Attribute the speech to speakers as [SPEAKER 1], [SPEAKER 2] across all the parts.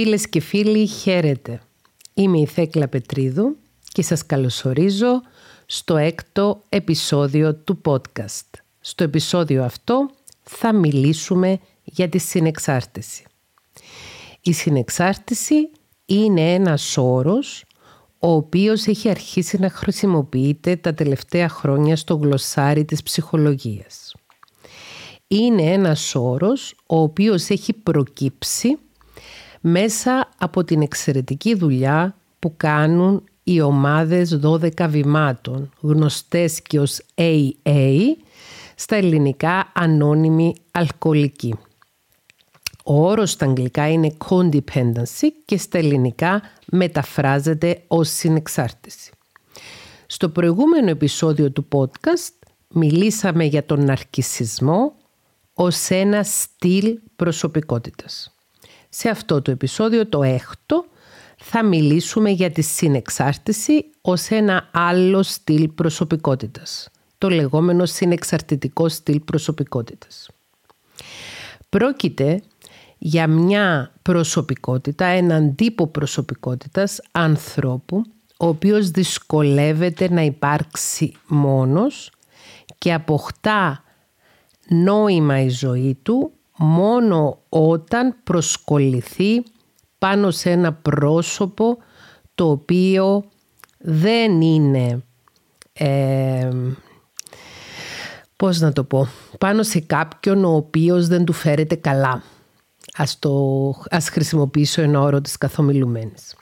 [SPEAKER 1] Φίλες και φίλοι, χαίρετε. Είμαι η Θέκλα Πετρίδου και σας καλωσορίζω στο έκτο επεισόδιο του podcast. Στο επεισόδιο αυτό θα μιλήσουμε για τη συνεξάρτηση. Η συνεξάρτηση είναι ένας όρος ο οποίος έχει αρχίσει να χρησιμοποιείται τα τελευταία χρόνια στο γλωσσάρι της ψυχολογίας. Είναι ένας όρος ο οποίος έχει προκύψει μέσα από την εξαιρετική δουλειά που κάνουν οι ομάδες 12 βημάτων, γνωστές και ως AA, στα ελληνικά ανώνυμη αλκοολική. Ο όρος στα αγγλικά είναι codependency και στα ελληνικά μεταφράζεται ως συνεξάρτηση. Στο προηγούμενο επεισόδιο του podcast μιλήσαμε για τον ναρκισισμό ως ένα στυλ προσωπικότητας. Σε αυτό το επεισόδιο, το έκτο, θα μιλήσουμε για τη συνεξάρτηση ως ένα άλλο στυλ προσωπικότητας. Το λεγόμενο συνεξαρτητικό στυλ προσωπικότητας. Πρόκειται για μια προσωπικότητα, έναν τύπο προσωπικότητας ανθρώπου ο οποίος δυσκολεύεται να υπάρξει μόνος και αποκτά νόημα η ζωή του μόνο όταν προσκοληθεί πάνω σε ένα πρόσωπο το οποίο δεν είναι ε, πώς να το πω πάνω σε κάποιον ο οποίος δεν του φέρεται καλά ας, το, ας χρησιμοποιήσω ένα όρο της καθομιλουμένης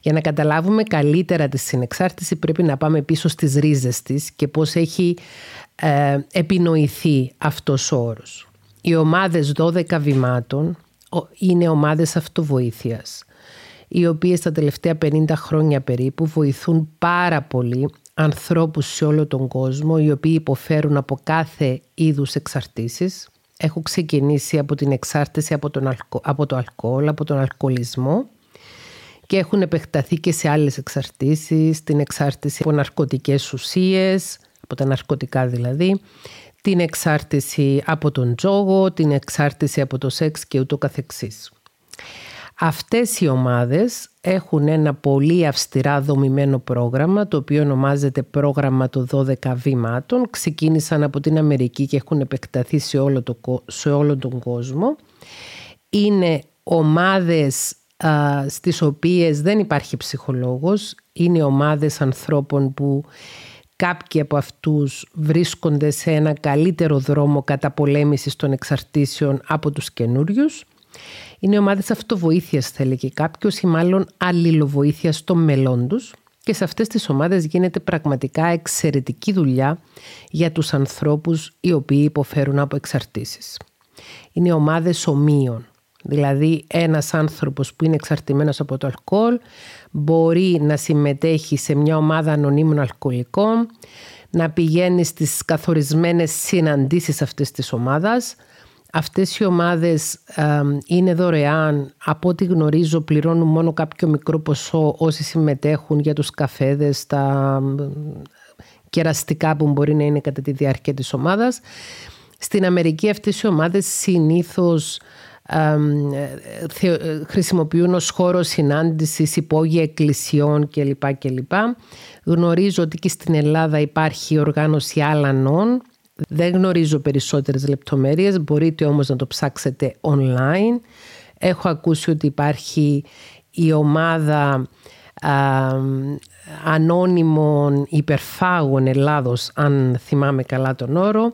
[SPEAKER 1] για να καταλάβουμε καλύτερα τη συνεξάρτηση πρέπει να πάμε πίσω στις ρίζες της και πώς έχει ε, επινοηθεί αυτός ο όρος. Οι ομάδες 12 βημάτων είναι ομάδες αυτοβοήθειας οι οποίες τα τελευταία 50 χρόνια περίπου βοηθούν πάρα πολύ ανθρώπους σε όλο τον κόσμο οι οποίοι υποφέρουν από κάθε είδους εξαρτήσεις. Έχω ξεκινήσει από την εξάρτηση από, τον από το αλκοόλ, από τον αλκοολισμό και έχουν επεκταθεί και σε άλλες εξαρτήσεις, την εξάρτηση από ναρκωτικές ουσίες, από τα ναρκωτικά δηλαδή, την εξάρτηση από τον τζόγο, την εξάρτηση από το σεξ και ούτω καθεξής. Αυτές οι ομάδες έχουν ένα πολύ αυστηρά δομημένο πρόγραμμα, το οποίο ονομάζεται πρόγραμμα των 12 βήματων. Ξεκίνησαν από την Αμερική και έχουν επεκταθεί σε όλο, το, σε όλο τον κόσμο. Είναι ομάδες α, στις οποίες δεν υπάρχει ψυχολόγος. Είναι ομάδες ανθρώπων που Κάποιοι από αυτούς βρίσκονται σε ένα καλύτερο δρόμο καταπολέμησης των εξαρτήσεων από τους καινούριους. Είναι ομάδες αυτοβοήθειας θα έλεγε κάποιος ή μάλλον αλληλοβοήθειας των μελών τους και σε αυτές τις ομάδες γίνεται πραγματικά εξαιρετική δουλειά για τους ανθρώπους οι οποίοι υποφέρουν από εξαρτήσεις. Είναι ομάδες ομοίων. Δηλαδή ένας άνθρωπος που είναι εξαρτημένος από το αλκοόλ μπορεί να συμμετέχει σε μια ομάδα ανωνύμων αλκοολικών, να πηγαίνει στις καθορισμένες συναντήσεις αυτής της ομάδας. Αυτές οι ομάδες είναι δωρεάν. Από ό,τι γνωρίζω πληρώνουν μόνο κάποιο μικρό ποσό όσοι συμμετέχουν για τους καφέδες, τα κεραστικά που μπορεί να είναι κατά τη διάρκεια της ομάδας. Στην Αμερική αυτές οι ομάδες συνήθως χρησιμοποιούν ως χώρο συνάντησης υπόγεια εκκλησιών κλπ. κλπ. Γνωρίζω ότι και στην Ελλάδα υπάρχει οργάνωση άλλανών. Δεν γνωρίζω περισσότερες λεπτομέρειες, μπορείτε όμως να το ψάξετε online. Έχω ακούσει ότι υπάρχει η ομάδα α, ανώνυμων υπερφάγων Ελλάδος, αν θυμάμαι καλά τον όρο,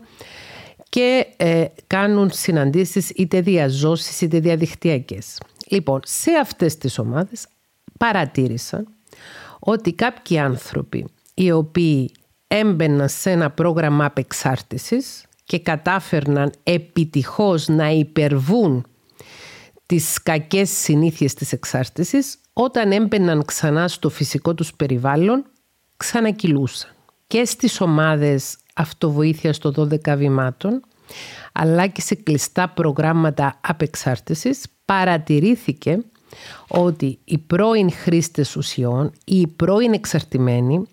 [SPEAKER 1] και ε, κάνουν συναντήσεις είτε διαζώσεις είτε διαδικτυακές. Λοιπόν, σε αυτές τις ομάδες παρατήρησαν ότι κάποιοι άνθρωποι οι οποίοι έμπαιναν σε ένα πρόγραμμα απεξάρτησης και κατάφερναν επιτυχώς να υπερβούν τις κακές συνήθειες της εξάρτησης, όταν έμπαιναν ξανά στο φυσικό τους περιβάλλον, ξανακυλούσαν. Και στις ομάδες αυτοβοήθεια των 12 βημάτων, αλλά και σε κλειστά προγράμματα απεξάρτησης, παρατηρήθηκε ότι οι πρώην χρήστες ουσιών ή οι πρώην εξαρτημένοι,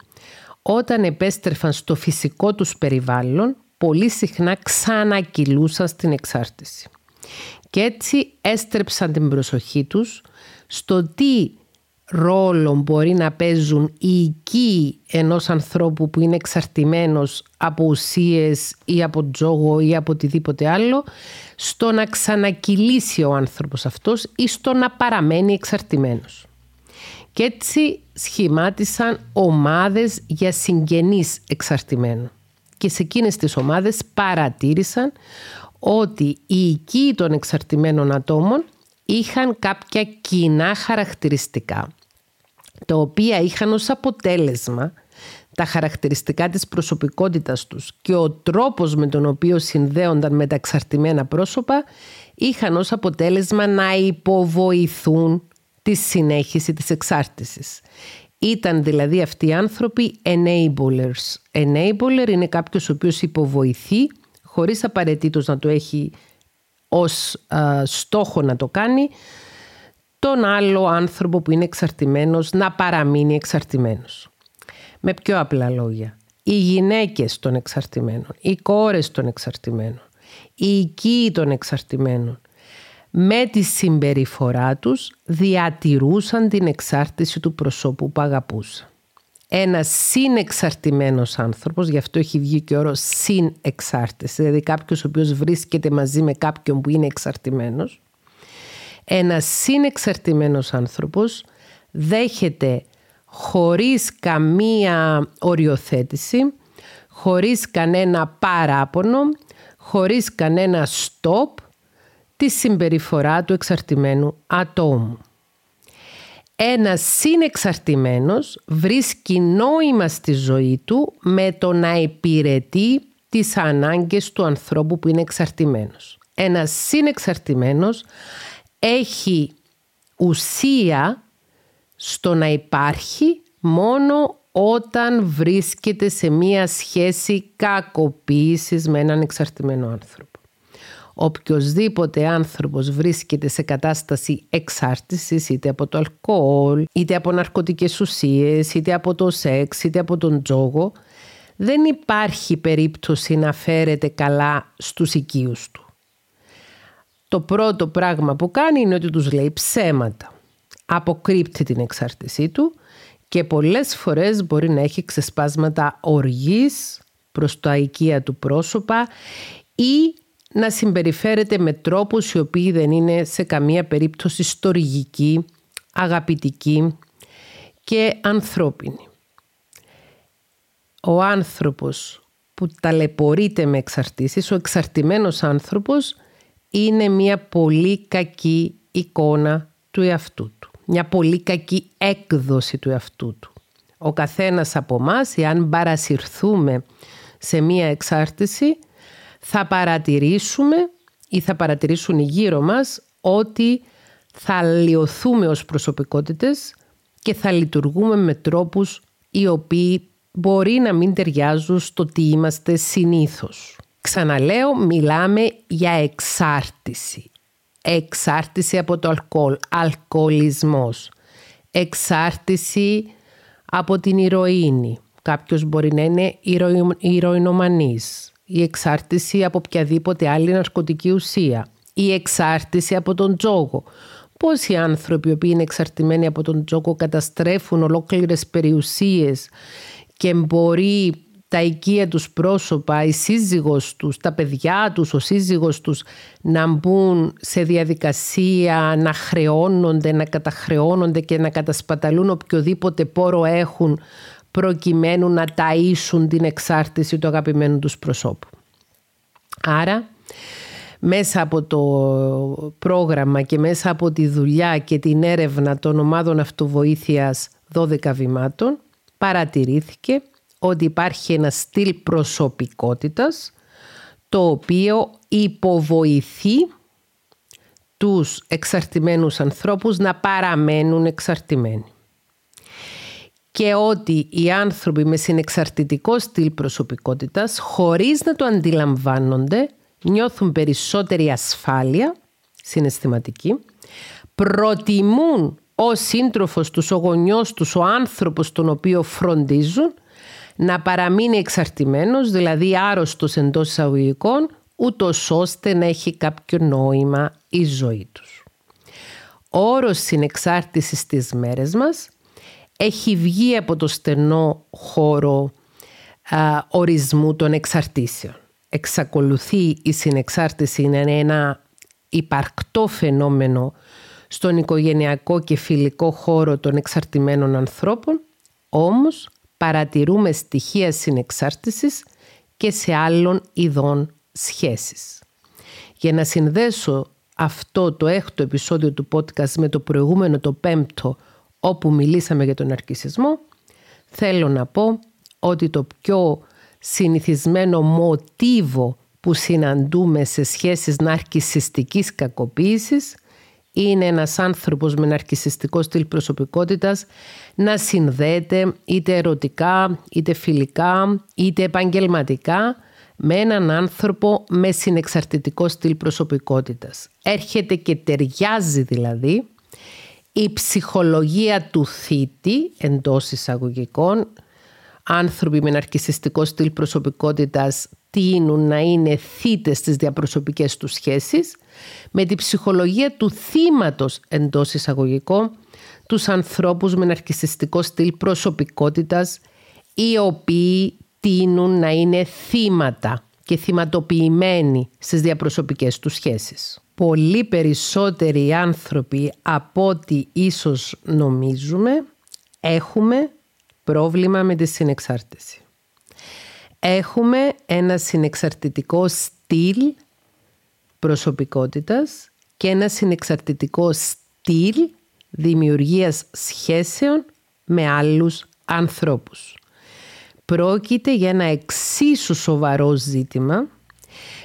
[SPEAKER 1] όταν επέστρεφαν στο φυσικό τους περιβάλλον, πολύ συχνά ξανακυλούσαν στην εξάρτηση. Και έτσι έστρεψαν την προσοχή τους στο τι ρόλο μπορεί να παίζουν οι οικοί ενός ανθρώπου που είναι εξαρτημένος από ουσίες ή από τζόγο ή από οτιδήποτε άλλο στο να ξανακυλήσει ο άνθρωπος αυτός ή στο να παραμένει εξαρτημένος. Και έτσι σχημάτισαν ομάδες για συγγενείς εξαρτημένων. Και σε εκείνες τις ομάδες παρατήρησαν ότι οι οικοί των εξαρτημένων ατόμων είχαν κάποια κοινά χαρακτηριστικά τα οποία είχαν ως αποτέλεσμα τα χαρακτηριστικά της προσωπικότητας τους και ο τρόπος με τον οποίο συνδέονταν με τα εξαρτημένα πρόσωπα είχαν ως αποτέλεσμα να υποβοηθούν τη συνέχιση της εξάρτησης. Ήταν δηλαδή αυτοί οι άνθρωποι enablers. Enabler είναι κάποιος ο οποίος υποβοηθεί χωρίς απαραίτητος να το έχει ως στόχο να το κάνει τον άλλο άνθρωπο που είναι εξαρτημένος να παραμείνει εξαρτημένος. Με πιο απλά λόγια, οι γυναίκες των εξαρτημένων, οι κόρες των εξαρτημένων, οι οικοί των εξαρτημένων, με τη συμπεριφορά τους διατηρούσαν την εξάρτηση του προσώπου που αγαπούσαν. Ένας συνεξαρτημένος άνθρωπος, γι' αυτό έχει βγει και όρος συνεξάρτηση, δηλαδή κάποιος ο οποίος βρίσκεται μαζί με κάποιον που είναι εξαρτημένος, ένας συνεξαρτημένος άνθρωπος δέχεται χωρίς καμία οριοθέτηση, χωρίς κανένα παράπονο, χωρίς κανένα stop τη συμπεριφορά του εξαρτημένου ατόμου. Ένας συνεξαρτημένος βρίσκει νόημα στη ζωή του με το να υπηρετεί τις ανάγκες του ανθρώπου που είναι εξαρτημένος. Ένας συνεξαρτημένος έχει ουσία στο να υπάρχει μόνο όταν βρίσκεται σε μία σχέση κακοποίησης με έναν εξαρτημένο άνθρωπο. Οποιοςδήποτε άνθρωπος βρίσκεται σε κατάσταση εξάρτησης είτε από το αλκοόλ, είτε από ναρκωτικές ουσίες, είτε από το σεξ, είτε από τον τζόγο, δεν υπάρχει περίπτωση να φέρεται καλά στους οικείους του το πρώτο πράγμα που κάνει είναι ότι τους λέει ψέματα. Αποκρύπτει την εξάρτησή του και πολλές φορές μπορεί να έχει ξεσπάσματα οργής προς το οικία του πρόσωπα ή να συμπεριφέρεται με τρόπους οι οποίοι δεν είναι σε καμία περίπτωση στοργικοί, αγαπητικοί και ανθρώπινοι. Ο άνθρωπος που ταλαιπωρείται με εξαρτήσεις, ο εξαρτημένος άνθρωπος είναι μια πολύ κακή εικόνα του εαυτού του. Μια πολύ κακή έκδοση του εαυτού του. Ο καθένας από εμά, εάν παρασυρθούμε σε μια εξάρτηση, θα παρατηρήσουμε ή θα παρατηρήσουν οι γύρω μας ότι θα λιωθούμε ως προσωπικότητες και θα λειτουργούμε με τρόπους οι οποίοι μπορεί να μην ταιριάζουν στο τι είμαστε συνήθως. Ξαναλέω, μιλάμε για εξάρτηση. Εξάρτηση από το αλκοόλ, αλκοολισμός. Εξάρτηση από την ηρωίνη. Κάποιος μπορεί να είναι ηρωινομανής. Η εξάρτηση από οποιαδήποτε άλλη ναρκωτική ουσία. Η εξάρτηση από τον τζόγο. Πόσοι άνθρωποι οι οποίοι είναι εξαρτημένοι από τον τζόγο καταστρέφουν ολόκληρες περιουσίες και μπορεί τα οικία τους πρόσωπα, η σύζυγος τους, τα παιδιά τους, ο σύζυγος τους να μπουν σε διαδικασία να χρεώνονται, να καταχρεώνονται και να κατασπαταλούν οποιοδήποτε πόρο έχουν προκειμένου να ταΐσουν την εξάρτηση του αγαπημένου τους προσώπου. Άρα, μέσα από το πρόγραμμα και μέσα από τη δουλειά και την έρευνα των ομάδων αυτοβοήθειας 12 βημάτων, παρατηρήθηκε ότι υπάρχει ένα στυλ προσωπικότητας το οποίο υποβοηθεί τους εξαρτημένους ανθρώπους να παραμένουν εξαρτημένοι. Και ότι οι άνθρωποι με συνεξαρτητικό στυλ προσωπικότητας, χωρίς να το αντιλαμβάνονται, νιώθουν περισσότερη ασφάλεια συναισθηματική, προτιμούν ο σύντροφος τους, ο γονιός τους, ο άνθρωπος τον οποίο φροντίζουν να παραμείνει εξαρτημένος, δηλαδή άρρωστος εντός εισαγωγικών, ούτως ώστε να έχει κάποιο νόημα η ζωή τους. Ο όρος συνεξάρτησης στις μέρες μας έχει βγει από το στενό χώρο ορισμού των εξαρτήσεων. Εξακολουθεί η συνεξάρτηση να είναι ένα υπαρκτό φαινόμενο στον οικογενειακό και φιλικό χώρο των εξαρτημένων ανθρώπων, όμως παρατηρούμε στοιχεία συνεξάρτησης και σε άλλων ειδών σχέσεις. Για να συνδέσω αυτό το έκτο επεισόδιο του podcast με το προηγούμενο το πέμπτο όπου μιλήσαμε για τον αρκισισμό, θέλω να πω ότι το πιο συνηθισμένο μοτίβο που συναντούμε σε σχέσεις ναρκισιστικής κακοποίησης είναι ένας άνθρωπος με ναρκισιστικό στυλ προσωπικότητας να συνδέεται είτε ερωτικά, είτε φιλικά, είτε επαγγελματικά με έναν άνθρωπο με συνεξαρτητικό στυλ προσωπικότητας. Έρχεται και ταιριάζει δηλαδή η ψυχολογία του θήτη εντός εισαγωγικών άνθρωποι με ναρκισιστικό στυλ προσωπικότητας τείνουν να είναι θύτες στις διαπροσωπικές τους σχέσεις με τη ψυχολογία του θύματος εντός εισαγωγικών τους ανθρώπους με ναρκισιστικό στυλ προσωπικότητας οι οποίοι τείνουν να είναι θύματα και θυματοποιημένοι στις διαπροσωπικές τους σχέσεις. Πολύ περισσότεροι άνθρωποι από ό,τι ίσως νομίζουμε έχουμε πρόβλημα με τη συνεξάρτηση. Έχουμε ένα συνεξαρτητικό στυλ προσωπικότητας και ένα συνεξαρτητικό στυλ δημιουργίας σχέσεων με άλλους ανθρώπους. Πρόκειται για ένα εξίσου σοβαρό ζήτημα,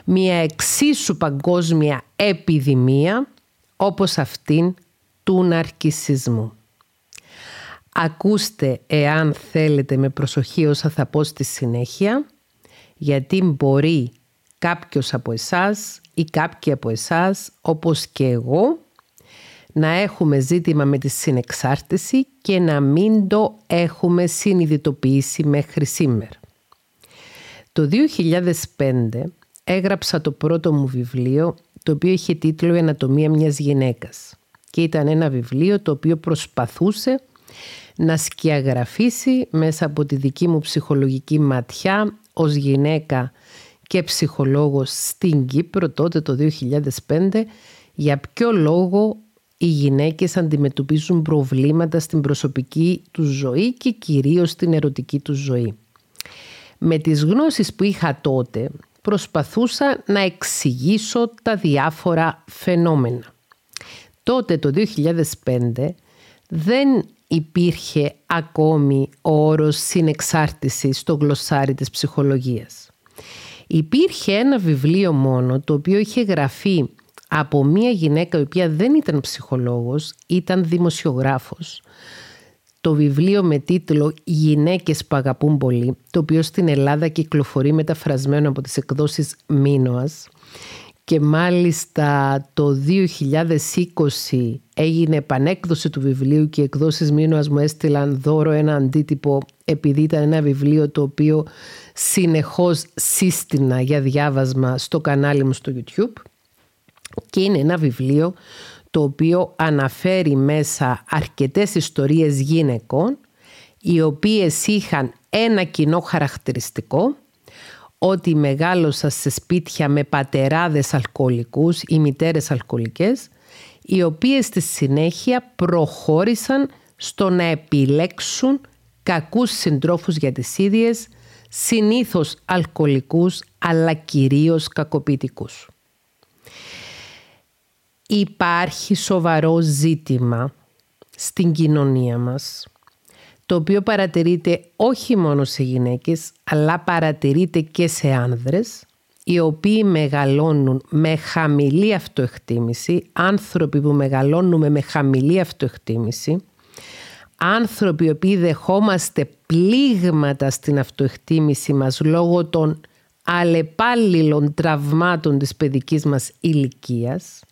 [SPEAKER 1] μια εξίσου παγκόσμια επιδημία όπως αυτήν του ναρκισισμού. Ακούστε εάν θέλετε με προσοχή όσα θα πω στη συνέχεια, γιατί μπορεί κάποιος από εσάς ή κάποιοι από εσάς, όπως και εγώ, να έχουμε ζήτημα με τη συνεξάρτηση και να μην το έχουμε συνειδητοποιήσει μέχρι σήμερα. Το 2005 έγραψα το πρώτο μου βιβλίο, το οποίο είχε τίτλο «Η ανατομία μιας γυναίκας» και ήταν ένα βιβλίο το οποίο προσπαθούσε να σκιαγραφίσει μέσα από τη δική μου ψυχολογική ματιά ως γυναίκα και ψυχολόγος στην Κύπρο τότε το 2005 για ποιο λόγο οι γυναίκες αντιμετωπίζουν προβλήματα στην προσωπική τους ζωή και κυρίως στην ερωτική τους ζωή. Με τις γνώσεις που είχα τότε προσπαθούσα να εξηγήσω τα διάφορα φαινόμενα. Τότε το 2005 δεν υπήρχε ακόμη ο όρος συνεξάρτησης στο γλωσσάρι της ψυχολογίας. Υπήρχε ένα βιβλίο μόνο το οποίο είχε γραφεί από μια γυναίκα η οποία δεν ήταν ψυχολόγος, ήταν δημοσιογράφος. Το βιβλίο με τίτλο «Γυναίκες που αγαπούν πολύ», το οποίο στην Ελλάδα κυκλοφορεί μεταφρασμένο από τις εκδόσεις Μίνωας. Και μάλιστα το 2020 έγινε επανέκδοση του βιβλίου και οι εκδόσεις Μίνωας μου έστειλαν δώρο ένα αντίτυπο επειδή ήταν ένα βιβλίο το οποίο συνεχώς σύστηνα για διάβασμα στο κανάλι μου στο YouTube. Και είναι ένα βιβλίο το οποίο αναφέρει μέσα αρκετές ιστορίες γυναικών οι οποίες είχαν ένα κοινό χαρακτηριστικό ότι μεγάλωσα σε σπίτια με πατεράδες αλκοολικούς ή μητέρες αλκοολικές οι οποίες στη συνέχεια προχώρησαν στο να επιλέξουν κακούς συντρόφους για τις ίδιες, συνήθως αλκοολικούς αλλά κυρίως κακοποιητικούς. Υπάρχει σοβαρό ζήτημα στην κοινωνία μας το οποίο παρατηρείται όχι μόνο σε γυναίκες αλλά παρατηρείται και σε άνδρες οι οποίοι μεγαλώνουν με χαμηλή αυτοεκτίμηση, άνθρωποι που μεγαλώνουμε με χαμηλή αυτοεκτίμηση, άνθρωποι οι οποίοι δεχόμαστε πλήγματα στην αυτοεκτίμηση μας λόγω των αλλεπάλληλων τραυμάτων της παιδικής μας ηλικίας,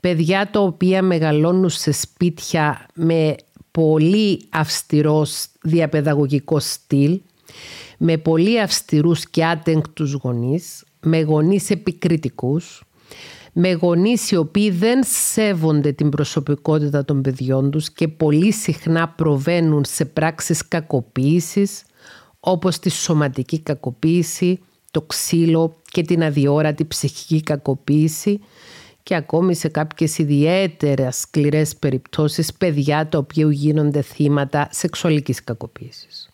[SPEAKER 1] παιδιά τα οποία μεγαλώνουν σε σπίτια με πολύ αυστηρός διαπαιδαγωγικός στυλ, με πολύ αυστηρούς και άτεγκτους γονείς, με γονείς επικριτικούς, με γονείς οι οποίοι δεν σέβονται την προσωπικότητα των παιδιών τους και πολύ συχνά προβαίνουν σε πράξεις κακοποίησης, όπως τη σωματική κακοποίηση, το ξύλο και την αδιόρατη ψυχική κακοποίηση και ακόμη σε κάποιες ιδιαίτερα σκληρές περιπτώσεις παιδιά τα οποία γίνονται θύματα σεξουαλικής κακοποίησης.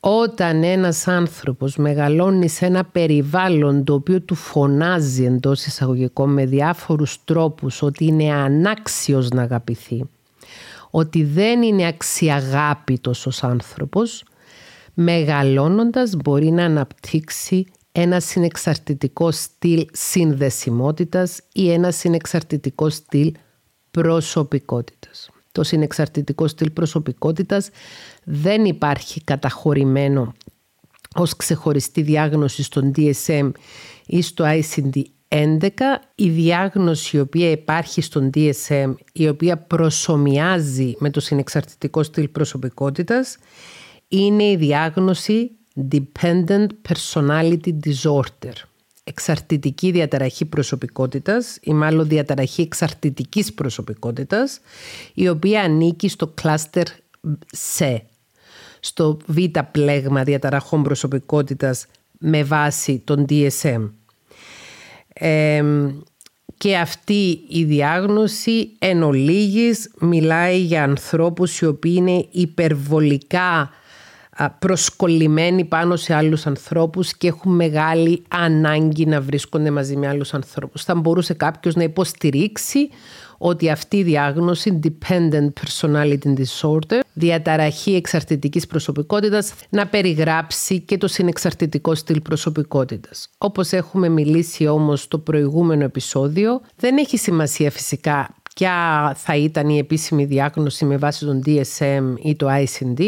[SPEAKER 1] Όταν ένας άνθρωπος μεγαλώνει σε ένα περιβάλλον το οποίο του φωνάζει εντός εισαγωγικών με διάφορους τρόπους ότι είναι ανάξιος να αγαπηθεί, ότι δεν είναι αξιαγάπητος ως άνθρωπος, μεγαλώνοντας μπορεί να αναπτύξει ένα συνεξαρτητικό στυλ συνδεσιμότητας ή ένα συνεξαρτητικό στυλ προσωπικότητας. Το συνεξαρτητικό στυλ προσωπικότητας δεν υπάρχει καταχωρημένο ως ξεχωριστή διάγνωση στον DSM ή στο ICD-11. Η διάγνωση η οποία υπάρχει στον DSM, η οποία προσωμιάζει με το συνεξαρτητικό στυλ προσωπικότητας, είναι η διάγνωση Dependent Personality Disorder. Εξαρτητική διαταραχή προσωπικότητας ή μάλλον διαταραχή εξαρτητικής προσωπικότητας η οποία ανήκει στο κλάστερ C, στο β πλέγμα διαταραχών προσωπικότητας με βάση τον DSM. και αυτή η διάγνωση εν ολίγης μιλάει για ανθρώπους οι οποίοι είναι υπερβολικά προσκολλημένοι πάνω σε άλλους ανθρώπους και έχουν μεγάλη ανάγκη να βρίσκονται μαζί με άλλους ανθρώπους. Θα μπορούσε κάποιος να υποστηρίξει ότι αυτή η διάγνωση Dependent Personality Disorder, διαταραχή εξαρτητικής προσωπικότητας, να περιγράψει και το συνεξαρτητικό στυλ προσωπικότητας. Όπως έχουμε μιλήσει όμως στο προηγούμενο επεισόδιο, δεν έχει σημασία φυσικά ποια θα ήταν η επίσημη διάγνωση με βάση τον DSM ή το ICD.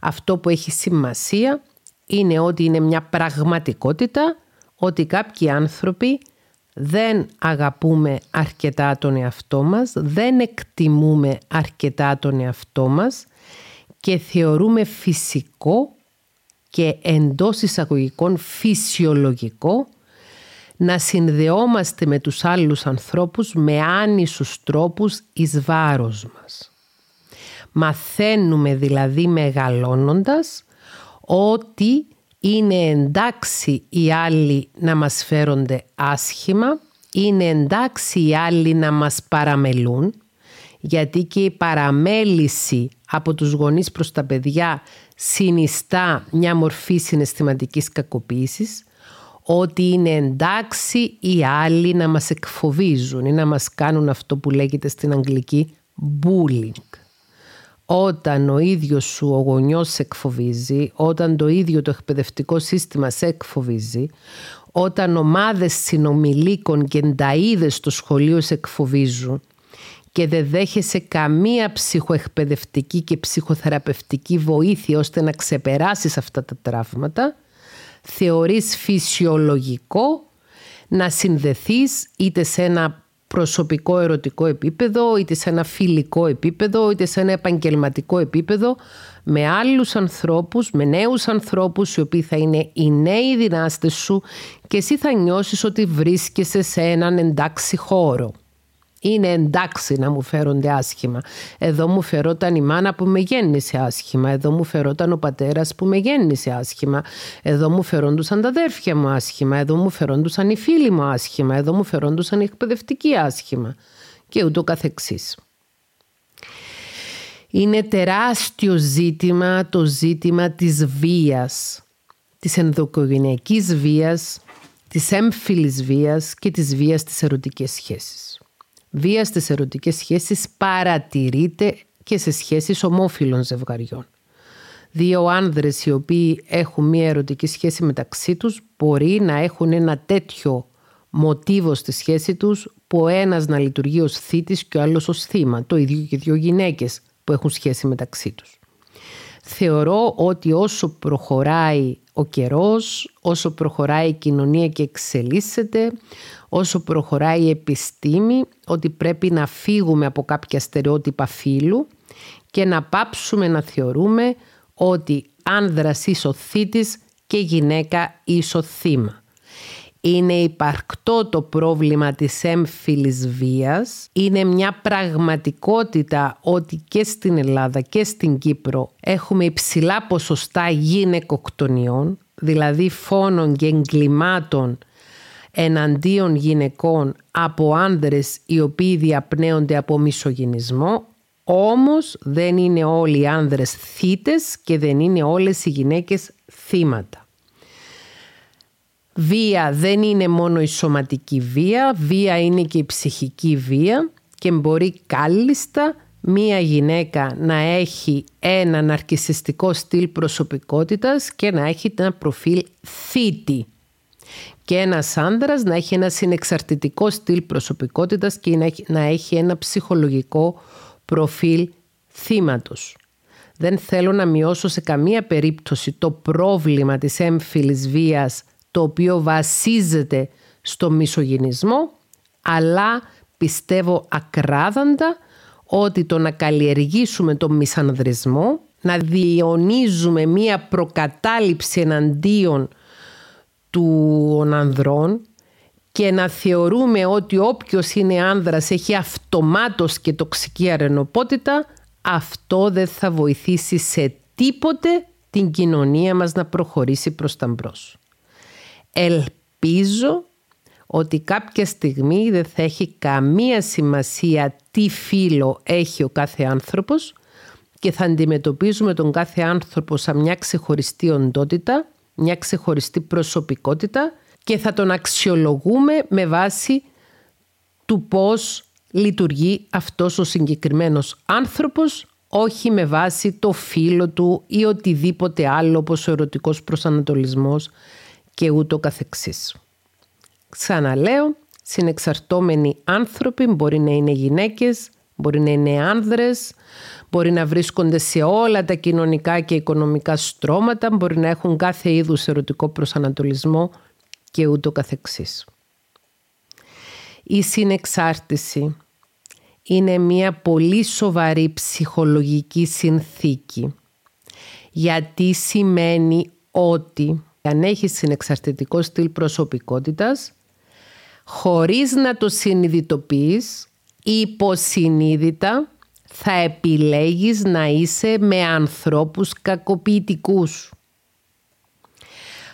[SPEAKER 1] Αυτό που έχει σημασία είναι ότι είναι μια πραγματικότητα ότι κάποιοι άνθρωποι δεν αγαπούμε αρκετά τον εαυτό μας, δεν εκτιμούμε αρκετά τον εαυτό μας και θεωρούμε φυσικό και εντός εισαγωγικών φυσιολογικό να συνδεόμαστε με τους άλλους ανθρώπους με άνισους τρόπους εις βάρος μας. Μαθαίνουμε δηλαδή μεγαλώνοντας ότι είναι εντάξει οι άλλοι να μας φέρονται άσχημα, είναι εντάξει οι άλλοι να μας παραμελούν, γιατί και η παραμέληση από τους γονείς προς τα παιδιά συνιστά μια μορφή συναισθηματικής κακοποίησης, ότι είναι εντάξει οι άλλοι να μας εκφοβίζουν ή να μας κάνουν αυτό που λέγεται στην αγγλική bullying. Όταν ο ίδιος σου ο γονιός σε εκφοβίζει, όταν το ίδιο το εκπαιδευτικό σύστημα σε εκφοβίζει, όταν ομάδες συνομιλίκων και νταΐδες στο σχολείο σε εκφοβίζουν και δεν δέχεσαι καμία ψυχοεκπαιδευτική και ψυχοθεραπευτική βοήθεια ώστε να ξεπεράσεις αυτά τα τραύματα, θεωρείς φυσιολογικό να συνδεθείς είτε σε ένα προσωπικό ερωτικό επίπεδο, είτε σε ένα φιλικό επίπεδο, είτε σε ένα επαγγελματικό επίπεδο με άλλους ανθρώπους, με νέους ανθρώπους οι οποίοι θα είναι οι νέοι δυνάστες σου και εσύ θα νιώσεις ότι βρίσκεσαι σε έναν εντάξει χώρο είναι εντάξει να μου φέρονται άσχημα. Εδώ μου φερόταν η μάνα που με γέννησε άσχημα. Εδώ μου φερόταν ο πατέρας που με γέννησε άσχημα. Εδώ μου φερόντουσαν τα αδέρφια μου άσχημα. Εδώ μου φερόντουσαν οι φίλοι μου άσχημα. Εδώ μου φερόντουσαν οι εκπαιδευτικοί άσχημα. Και ούτω καθεξής. Είναι τεράστιο ζήτημα το ζήτημα της βίας, της ενδοκογενειακής βίας, της έμφυλης βίας και της βίας της ερωτικές σχέσεις βίας στις ερωτικές σχέσεις παρατηρείται και σε σχέσεις ομόφυλων ζευγαριών. Δύο άνδρες οι οποίοι έχουν μία ερωτική σχέση μεταξύ τους μπορεί να έχουν ένα τέτοιο μοτίβο στη σχέση τους που ο ένας να λειτουργεί ως θήτης και ο άλλος ως θύμα. Το ίδιο και δύο γυναίκες που έχουν σχέση μεταξύ τους. Θεωρώ ότι όσο προχωράει ο καιρός, όσο προχωράει η κοινωνία και εξελίσσεται, όσο προχωράει η επιστήμη ότι πρέπει να φύγουμε από κάποια στερεότυπα φύλου και να πάψουμε να θεωρούμε ότι άνδρας ίσο θήτης και γυναίκα ίσο θύμα. είναι υπαρκτό το πρόβλημα της έμφυλης βίας. Είναι μια πραγματικότητα ότι και στην Ελλάδα και στην Κύπρο έχουμε υψηλά ποσοστά γυναικοκτονιών, δηλαδή φόνων και εγκλημάτων εναντίον γυναικών από άνδρες οι οποίοι διαπνέονται από μισογυνισμό, όμως δεν είναι όλοι οι άνδρες θύτες και δεν είναι όλες οι γυναίκες θύματα. Βία δεν είναι μόνο η σωματική βία, βία είναι και η ψυχική βία και μπορεί κάλλιστα μία γυναίκα να έχει ένα ναρκισιστικό στυλ προσωπικότητας και να έχει ένα προφίλ θήτη. Και ένας άνδρας να έχει ένα συνεξαρτητικό στυλ προσωπικότητας και να έχει ένα ψυχολογικό προφίλ θύματος. Δεν θέλω να μειώσω σε καμία περίπτωση το πρόβλημα της έμφυλης βίας το οποίο βασίζεται στο μισογυνισμό, αλλά πιστεύω ακράδαντα ότι το να καλλιεργήσουμε τον μισανδρισμό, να διονύζουμε μία προκατάληψη εναντίον του ανδρών και να θεωρούμε ότι όποιος είναι άνδρας έχει αυτομάτως και τοξική αρενοπότητα, αυτό δεν θα βοηθήσει σε τίποτε την κοινωνία μας να προχωρήσει προς τα μπρος. Ελπίζω ότι κάποια στιγμή δεν θα έχει καμία σημασία τι φίλο έχει ο κάθε άνθρωπος και θα αντιμετωπίζουμε τον κάθε άνθρωπο σαν μια ξεχωριστή οντότητα, μια ξεχωριστή προσωπικότητα και θα τον αξιολογούμε με βάση του πώς λειτουργεί αυτός ο συγκεκριμένος άνθρωπος όχι με βάση το φίλο του ή οτιδήποτε άλλο όπως ο ερωτικός προσανατολισμός και ούτω καθεξής. Ξαναλέω, συνεξαρτώμενοι άνθρωποι μπορεί να είναι γυναίκες, μπορεί να είναι άνδρες, μπορεί να βρίσκονται σε όλα τα κοινωνικά και οικονομικά στρώματα, μπορεί να έχουν κάθε είδους ερωτικό προσανατολισμό και ούτω καθεξής. Η συνεξάρτηση είναι μια πολύ σοβαρή ψυχολογική συνθήκη γιατί σημαίνει ότι αν έχεις συνεξαρτητικό στυλ προσωπικότητας χωρίς να το συνειδητοποιείς υποσυνείδητα θα επιλέγεις να είσαι με ανθρώπους κακοποιητικούς.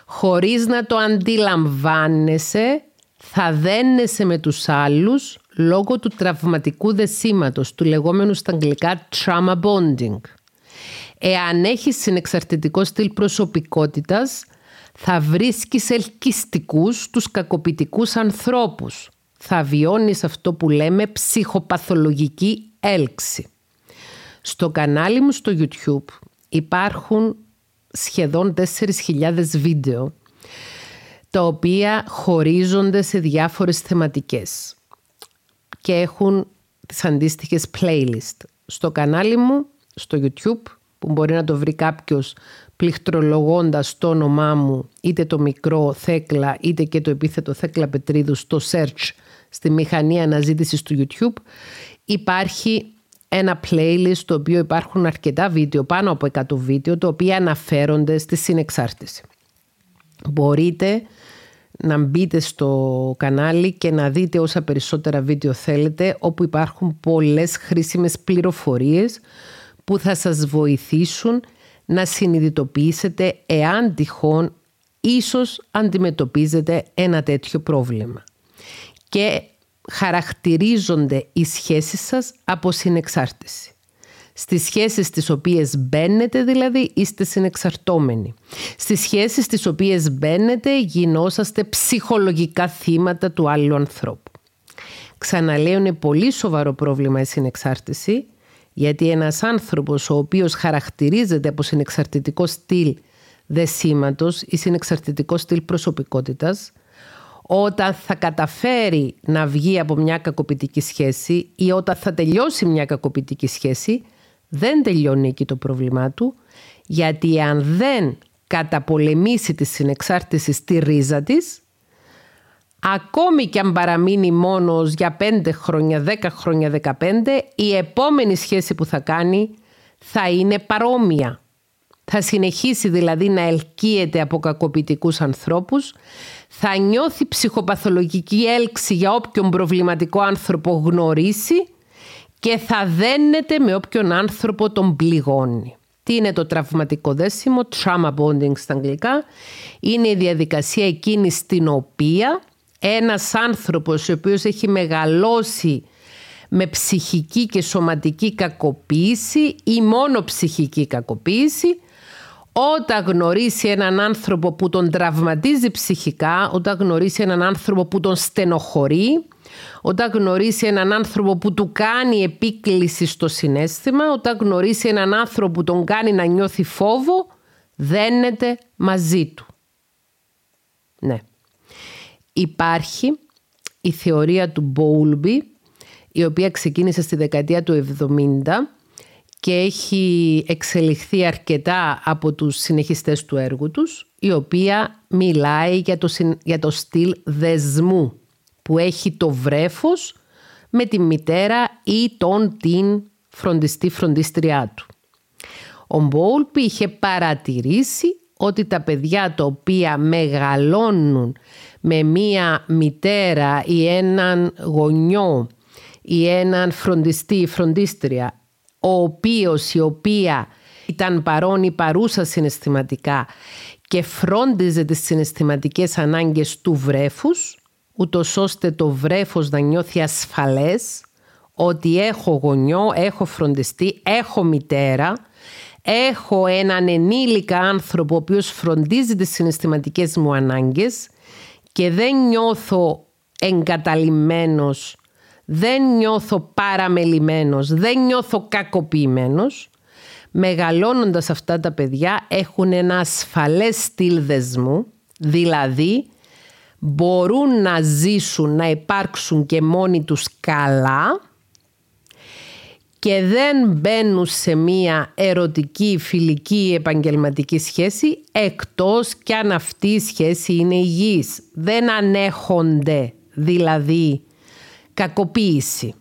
[SPEAKER 1] Χωρίς να το αντιλαμβάνεσαι θα δένεσαι με τους άλλους λόγω του τραυματικού δεσίματος, του λεγόμενου στα αγγλικά trauma bonding. Εάν έχεις συνεξαρτητικό στυλ προσωπικότητας, θα βρίσκεις ελκυστικούς τους κακοποιητικούς ανθρώπους. Θα βιώνεις αυτό που λέμε ψυχοπαθολογική έλξη. Στο κανάλι μου στο YouTube υπάρχουν σχεδόν 4.000 βίντεο τα οποία χωρίζονται σε διάφορες θεματικές και έχουν τις αντίστοιχες playlist. Στο κανάλι μου, στο YouTube, που μπορεί να το βρει κάποιος πληκτρολογώντας το όνομά μου, είτε το μικρό Θέκλα, είτε και το επίθετο Θέκλα Πετρίδου στο search στη μηχανή αναζήτησης του YouTube, υπάρχει ένα playlist το οποίο υπάρχουν αρκετά βίντεο, πάνω από 100 βίντεο, το οποίο αναφέρονται στη συνεξάρτηση. Μπορείτε να μπείτε στο κανάλι και να δείτε όσα περισσότερα βίντεο θέλετε, όπου υπάρχουν πολλές χρήσιμες πληροφορίες που θα σας βοηθήσουν να συνειδητοποιήσετε εάν τυχόν ίσως αντιμετωπίζετε ένα τέτοιο πρόβλημα. Και χαρακτηρίζονται οι σχέσεις σας από συνεξάρτηση. Στις σχέσεις τις οποίες μπαίνετε δηλαδή είστε συνεξαρτώμενοι. Στις σχέσεις τις οποίες μπαίνετε γινόσαστε ψυχολογικά θύματα του άλλου ανθρώπου. Ξαναλέω είναι πολύ σοβαρό πρόβλημα η συνεξάρτηση γιατί ένας άνθρωπος ο οποίος χαρακτηρίζεται από συνεξαρτητικό στυλ δεσίματος ή συνεξαρτητικό στυλ προσωπικότητας όταν θα καταφέρει να βγει από μια κακοποιητική σχέση ή όταν θα τελειώσει μια κακοποιητική σχέση δεν τελειώνει εκεί το πρόβλημά του γιατί αν δεν καταπολεμήσει τη συνεξάρτηση στη ρίζα της ακόμη και αν παραμείνει μόνος για 5 χρόνια, 10 χρόνια, 15 η επόμενη σχέση που θα κάνει θα είναι παρόμοια. Θα συνεχίσει δηλαδή να ελκύεται από κακοποιητικούς ανθρώπους, θα νιώθει ψυχοπαθολογική έλξη για όποιον προβληματικό άνθρωπο γνωρίσει και θα δένεται με όποιον άνθρωπο τον πληγώνει. Τι είναι το τραυματικό δέσιμο, trauma bonding στα αγγλικά. Είναι η διαδικασία εκείνη στην οποία ένας άνθρωπος ο οποίος έχει μεγαλώσει με ψυχική και σωματική κακοποίηση ή μόνο ψυχική κακοποίηση όταν γνωρίσει έναν άνθρωπο που τον τραυματίζει ψυχικά, όταν γνωρίσει έναν άνθρωπο που τον στενοχωρεί, όταν γνωρίσει έναν άνθρωπο που του κάνει επίκληση στο συνέστημα, όταν γνωρίσει έναν άνθρωπο που τον κάνει να νιώθει φόβο, δένεται μαζί του. Ναι. Υπάρχει η θεωρία του Bowlby, η οποία ξεκίνησε στη δεκαετία του 70 και έχει εξελιχθεί αρκετά από τους συνεχιστές του έργου τους, η οποία μιλάει για το, για το στυλ δεσμού που έχει το βρέφος με τη μητέρα ή τον την φροντιστή φροντίστριά του. Ο Μπόλπι είχε παρατηρήσει ότι τα παιδιά τα οποία μεγαλώνουν με μία μητέρα ή έναν γονιό ή έναν φροντιστή ή φροντίστρια ο οποίος η οποία ήταν παρόν ή παρούσα συναισθηματικά και φρόντιζε τις συναισθηματικές ανάγκες του βρέφους ούτως ώστε το βρέφος να νιώθει ασφαλές ότι έχω γονιό, έχω φροντιστή, έχω μητέρα, έχω έναν ενήλικα άνθρωπο ο οποίος φροντίζει τις συναισθηματικές μου ανάγκες και δεν νιώθω εγκαταλειμμένος, δεν νιώθω παραμελημένος, δεν νιώθω κακοποιημένος, μεγαλώνοντας αυτά τα παιδιά έχουν ένα ασφαλές στυλ δεσμού, δηλαδή μπορούν να ζήσουν, να υπάρξουν και μόνοι τους καλά και δεν μπαίνουν σε μία ερωτική, φιλική, επαγγελματική σχέση εκτός κι αν αυτή η σχέση είναι υγιής. Δεν ανέχονται δηλαδή κακοποίηση.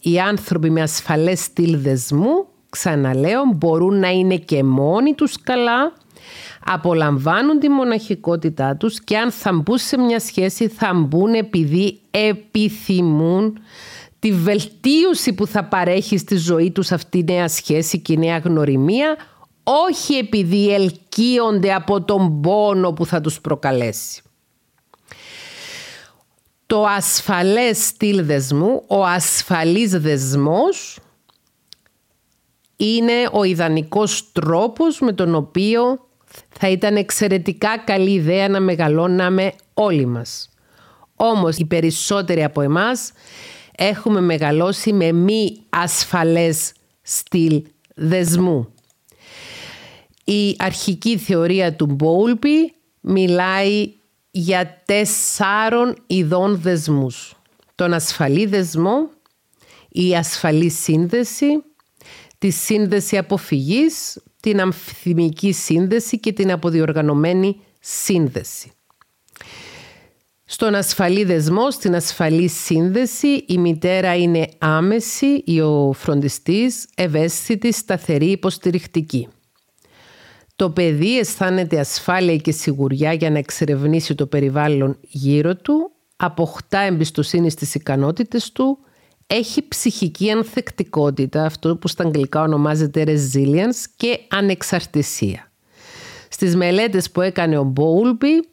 [SPEAKER 1] Οι άνθρωποι με ασφαλές στυλ δεσμού, ξαναλέω, μπορούν να είναι και μόνοι τους καλά, απολαμβάνουν τη μοναχικότητά τους και αν θα μπουν σε μια σχέση θα μπουν επειδή επιθυμούν τη βελτίωση που θα παρέχει στη ζωή τους αυτή η νέα σχέση και η νέα γνωριμία όχι επειδή ελκύονται από τον πόνο που θα τους προκαλέσει. Το ασφαλές στυλ δεσμού, ο ασφαλής δεσμός είναι ο ιδανικός τρόπος με τον οποίο θα ήταν εξαιρετικά καλή ιδέα να μεγαλώναμε όλοι μας. Όμως οι περισσότεροι από εμάς έχουμε μεγαλώσει με μη ασφαλές στυλ δεσμού. Η αρχική θεωρία του Μπόουλπι μιλάει για τεσσάρων ειδών δεσμούς. Τον ασφαλή δεσμό, η ασφαλή σύνδεση, τη σύνδεση αποφυγής, την αμφιθυμική σύνδεση και την αποδιοργανωμένη σύνδεση. Στον ασφαλή δεσμό, στην ασφαλή σύνδεση, η μητέρα είναι άμεση ή ο φροντιστής, ευαίσθητη, σταθερή, υποστηρικτική. Το παιδί αισθάνεται ασφάλεια και σιγουριά για να εξερευνήσει το περιβάλλον γύρω του, αποκτά εμπιστοσύνη στις ικανότητες του, έχει ψυχική ανθεκτικότητα, αυτό που στα αγγλικά ονομάζεται resilience και ανεξαρτησία. Στις μελέτες που έκανε ο Μπόουλμπι,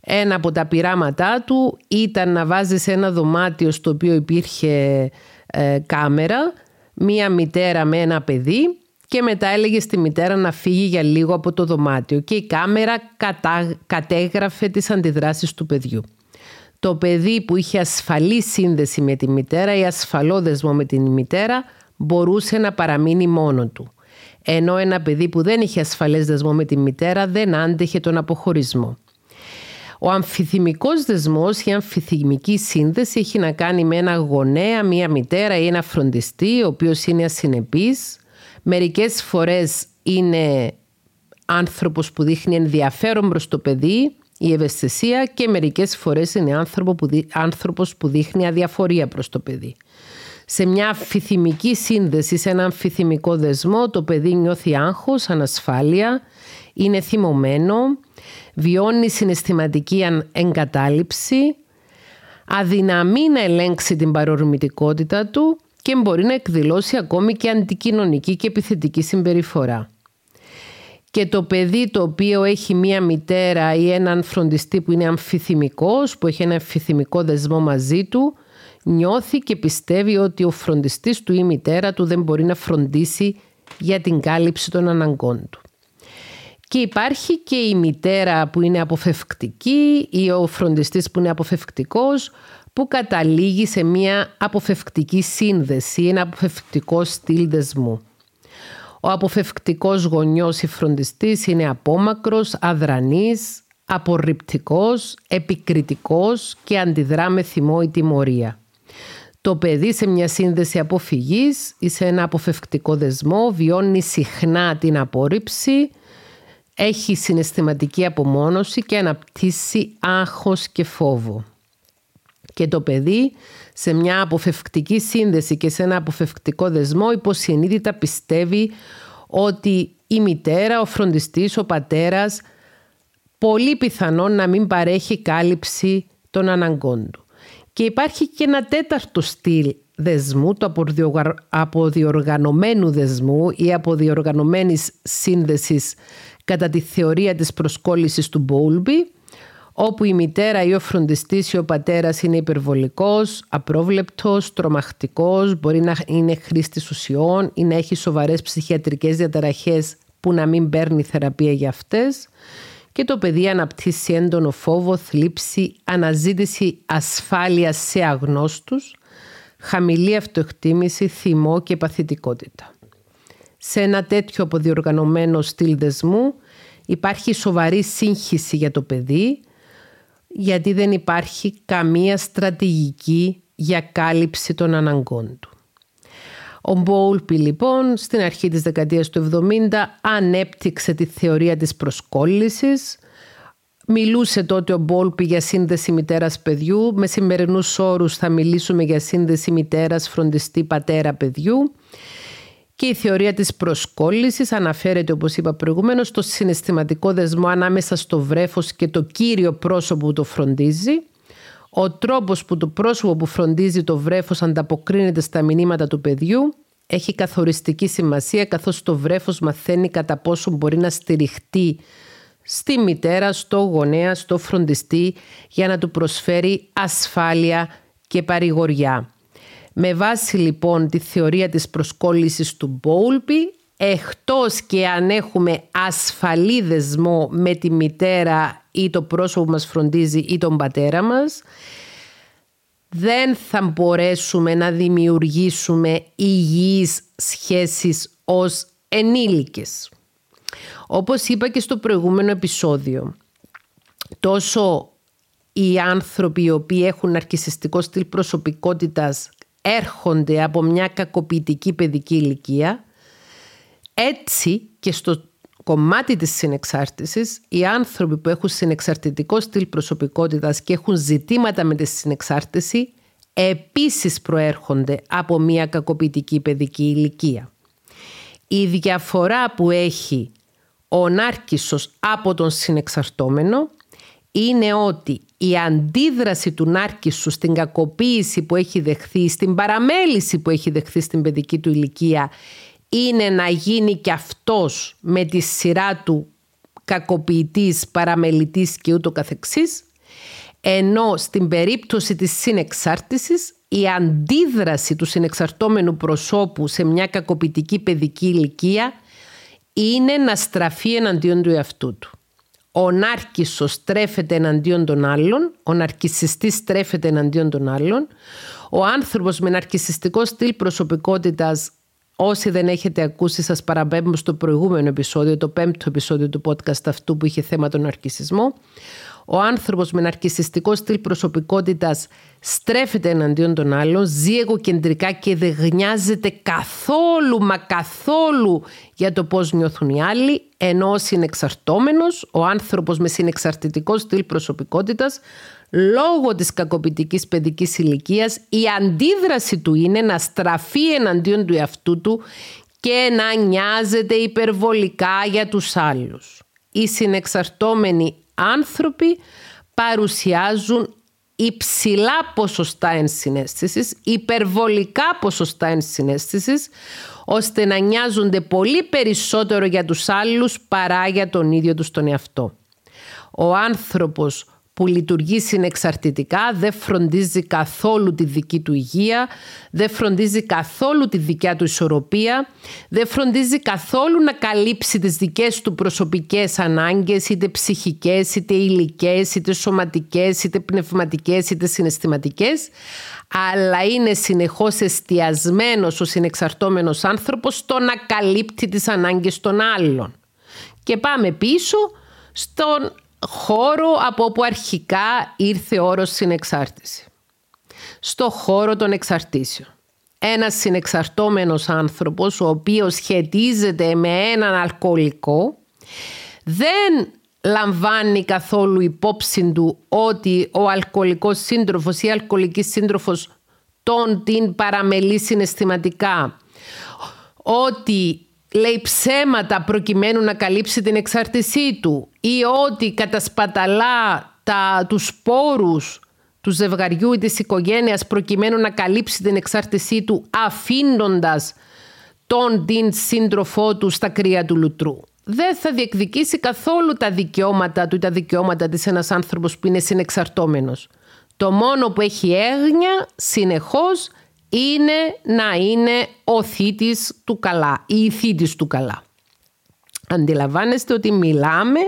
[SPEAKER 1] ένα από τα πειράματά του ήταν να βάζει σε ένα δωμάτιο στο οποίο υπήρχε ε, κάμερα μία μητέρα με ένα παιδί και μετά έλεγε στη μητέρα να φύγει για λίγο από το δωμάτιο και η κάμερα κατέγραφε τις αντιδράσεις του παιδιού το παιδί που είχε ασφαλή σύνδεση με τη μητέρα ή ασφαλό δεσμό με την μητέρα μπορούσε να παραμείνει μόνο του. Ενώ ένα παιδί που δεν είχε ασφαλές δεσμό με τη μητέρα δεν άντεχε τον αποχωρισμό. Ο αμφιθυμικός δεσμός, η αμφιθυμική σύνδεση έχει να κάνει με ένα γονέα, μία μητέρα ή ένα φροντιστή, ο οποίος είναι ασυνεπής. Μερικές φορές είναι άνθρωπος που δείχνει ενδιαφέρον προς το παιδί, η ευαισθησία και μερικές φορές είναι άνθρωπο που, άνθρωπος που δείχνει αδιαφορία προς το παιδί. Σε μια αμφιθυμική σύνδεση, σε ένα αμφιθυμικό δεσμό, το παιδί νιώθει άγχος, ανασφάλεια, είναι θυμωμένο, βιώνει συναισθηματική εγκατάλειψη, αδυναμεί να ελέγξει την παρορμητικότητα του και μπορεί να εκδηλώσει ακόμη και αντικοινωνική και επιθετική συμπεριφορά. Και το παιδί το οποίο έχει μία μητέρα ή έναν φροντιστή που είναι αμφιθυμικός, που έχει ένα αμφιθυμικό δεσμό μαζί του, νιώθει και πιστεύει ότι ο φροντιστής του ή η μητέρα του δεν μπορεί να φροντίσει για την κάλυψη των αναγκών του. Και υπάρχει και η μητέρα που είναι αποφευκτική ή ο φροντιστής που είναι αποφευκτικός που καταλήγει σε μια αποφευκτική σύνδεση, ένα αποφευκτικό στυλ δεσμού. Ο αποφευκτικός γονιός ή φροντιστής είναι απόμακρος, αδρανής, απορριπτικός, επικριτικός και αντιδρά με θυμό ή τιμωρία. Το παιδί σε μια σύνδεση αποφυγής ή σε ένα αποφευκτικό δεσμό βιώνει συχνά την απόρριψη, έχει συναισθηματική απομόνωση και αναπτύσσει άγχος και φόβο. Και το παιδί σε μια αποφευκτική σύνδεση και σε ένα αποφευκτικό δεσμό υποσυνείδητα πιστεύει ότι η μητέρα, ο φροντιστής, ο πατέρας πολύ πιθανόν να μην παρέχει κάλυψη των αναγκών του. Και υπάρχει και ένα τέταρτο στυλ δεσμού, το αποδιοργανωμένου δεσμού ή αποδιοργανωμένης σύνδεσης κατά τη θεωρία της προσκόλλησης του Μπόλμπι, όπου η μητέρα ή ο φροντιστής ή ο πατέρας είναι υπερβολικός, απρόβλεπτος, τρομακτικός, μπορεί να είναι χρήστης ουσιών ή να έχει σοβαρές ψυχιατρικές διαταραχές που να μην παίρνει θεραπεία για αυτές και το παιδί αναπτύσσει έντονο φόβο, θλίψη, αναζήτηση ασφάλειας σε αγνώστους, χαμηλή αυτοεκτίμηση, θυμό και παθητικότητα. Σε ένα τέτοιο αποδιοργανωμένο στυλ δεσμού υπάρχει σοβαρή σύγχυση για το παιδί γιατί δεν υπάρχει καμία στρατηγική για κάλυψη των αναγκών του. Ο Μπόλπι λοιπόν στην αρχή της δεκαετίας του 70 ανέπτυξε τη θεωρία της προσκόλλησης. Μιλούσε τότε ο Μπόλπι για σύνδεση μητέρας παιδιού. Με σημερινούς όρους θα μιλήσουμε για σύνδεση μητέρας φροντιστή πατέρα παιδιού. Και η θεωρία της προσκόλλησης αναφέρεται, όπως είπα προηγουμένως, στο συναισθηματικό δεσμό ανάμεσα στο βρέφος και το κύριο πρόσωπο που το φροντίζει. Ο τρόπος που το πρόσωπο που φροντίζει το βρέφος ανταποκρίνεται στα μηνύματα του παιδιού έχει καθοριστική σημασία καθώς το βρέφος μαθαίνει κατά πόσο μπορεί να στηριχτεί στη μητέρα, στο γονέα, στο φροντιστή για να του προσφέρει ασφάλεια και παρηγοριά. Με βάση λοιπόν τη θεωρία της προσκόλλησης του Μπόλπι, εκτός και αν έχουμε ασφαλή δεσμό με τη μητέρα ή το πρόσωπο που μας φροντίζει ή τον πατέρα μας, δεν θα μπορέσουμε να δημιουργήσουμε υγιείς σχέσεις ως ενήλικες. Όπως είπα και στο προηγούμενο επεισόδιο, τόσο οι άνθρωποι οι οποίοι έχουν αρκισιστικό στυλ προσωπικότητας έρχονται από μια κακοποιητική παιδική ηλικία, έτσι και στο κομμάτι της συνεξάρτησης, οι άνθρωποι που έχουν συνεξαρτητικό στυλ προσωπικότητας και έχουν ζητήματα με τη συνεξάρτηση, επίσης προέρχονται από μια κακοποιητική παιδική ηλικία. Η διαφορά που έχει ο νάρκισσος από τον συνεξαρτώμενο είναι ότι η αντίδραση του νάρκισσου στην κακοποίηση που έχει δεχθεί, στην παραμέληση που έχει δεχθεί στην παιδική του ηλικία είναι να γίνει και αυτός με τη σειρά του κακοποιητής, παραμελητής και ούτω καθεξής ενώ στην περίπτωση της συνεξάρτησης η αντίδραση του συνεξαρτώμενου προσώπου σε μια κακοποιητική παιδική ηλικία είναι να στραφεί εναντίον του εαυτού του ο νάρκισσος στρέφεται εναντίον των άλλων, ο ναρκισιστής στρέφεται εναντίον των άλλων, ο άνθρωπος με ναρκισιστικό στυλ προσωπικότητας Όσοι δεν έχετε ακούσει σας παραπέμπω στο προηγούμενο επεισόδιο, το πέμπτο επεισόδιο του podcast αυτού που είχε θέμα τον ναρκισισμό. Ο άνθρωπος με ναρκισιστικό στυλ προσωπικότητας στρέφεται εναντίον των άλλων, ζει εγωκεντρικά και δεν γνιάζεται καθόλου μα καθόλου για το πώς νιώθουν οι άλλοι, ενώ ο συνεξαρτώμενος, ο άνθρωπος με συνεξαρτητικό στυλ προσωπικότητας, λόγω της κακοποιητικής παιδικής ηλικίας, η αντίδραση του είναι να στραφεί εναντίον του εαυτού του και να νοιάζεται υπερβολικά για τους άλλους. Οι συνεξαρτώμενοι άνθρωποι παρουσιάζουν υψηλά ποσοστά ενσυναίσθησης, υπερβολικά ποσοστά ενσυναίσθησης, ώστε να νοιάζονται πολύ περισσότερο για τους άλλους παρά για τον ίδιο τους τον εαυτό. Ο άνθρωπος που λειτουργεί συνεξαρτητικά, δεν φροντίζει καθόλου τη δική του υγεία, δεν φροντίζει καθόλου τη δικιά του ισορροπία, δεν φροντίζει καθόλου να καλύψει τις δικές του προσωπικές ανάγκες, είτε ψυχικές, είτε υλικές, είτε σωματικές, είτε πνευματικές, είτε συναισθηματικές, αλλά είναι συνεχώς εστιασμένος ο συνεξαρτώμενος άνθρωπος στο να καλύπτει τις ανάγκες των άλλων. Και πάμε πίσω στον χώρο από όπου αρχικά ήρθε ο όρος συνεξάρτηση. Στο χώρο των εξαρτήσεων. Ένας συνεξαρτώμενος άνθρωπος, ο οποίος σχετίζεται με έναν αλκοολικό, δεν λαμβάνει καθόλου υπόψη του ότι ο αλκοολικός σύντροφος ή η αλκοολική σύντροφος τον την παραμελεί συναισθηματικά, ότι λέει ψέματα προκειμένου να καλύψει την εξάρτησή του ή ότι κατασπαταλά τα, τους πόρους του ζευγαριού ή της οικογένειας προκειμένου να καλύψει την εξάρτησή του αφήνοντας τον την σύντροφό του στα κρύα του λουτρού. Δεν θα διεκδικήσει καθόλου τα δικαιώματα του ή τα δικαιώματα της ένας άνθρωπος που είναι συνεξαρτώμενος. Το μόνο που έχει έγνοια συνεχώς είναι να είναι ο θήτης του καλά ή η θήτης του καλά. Αντιλαμβάνεστε ότι μιλάμε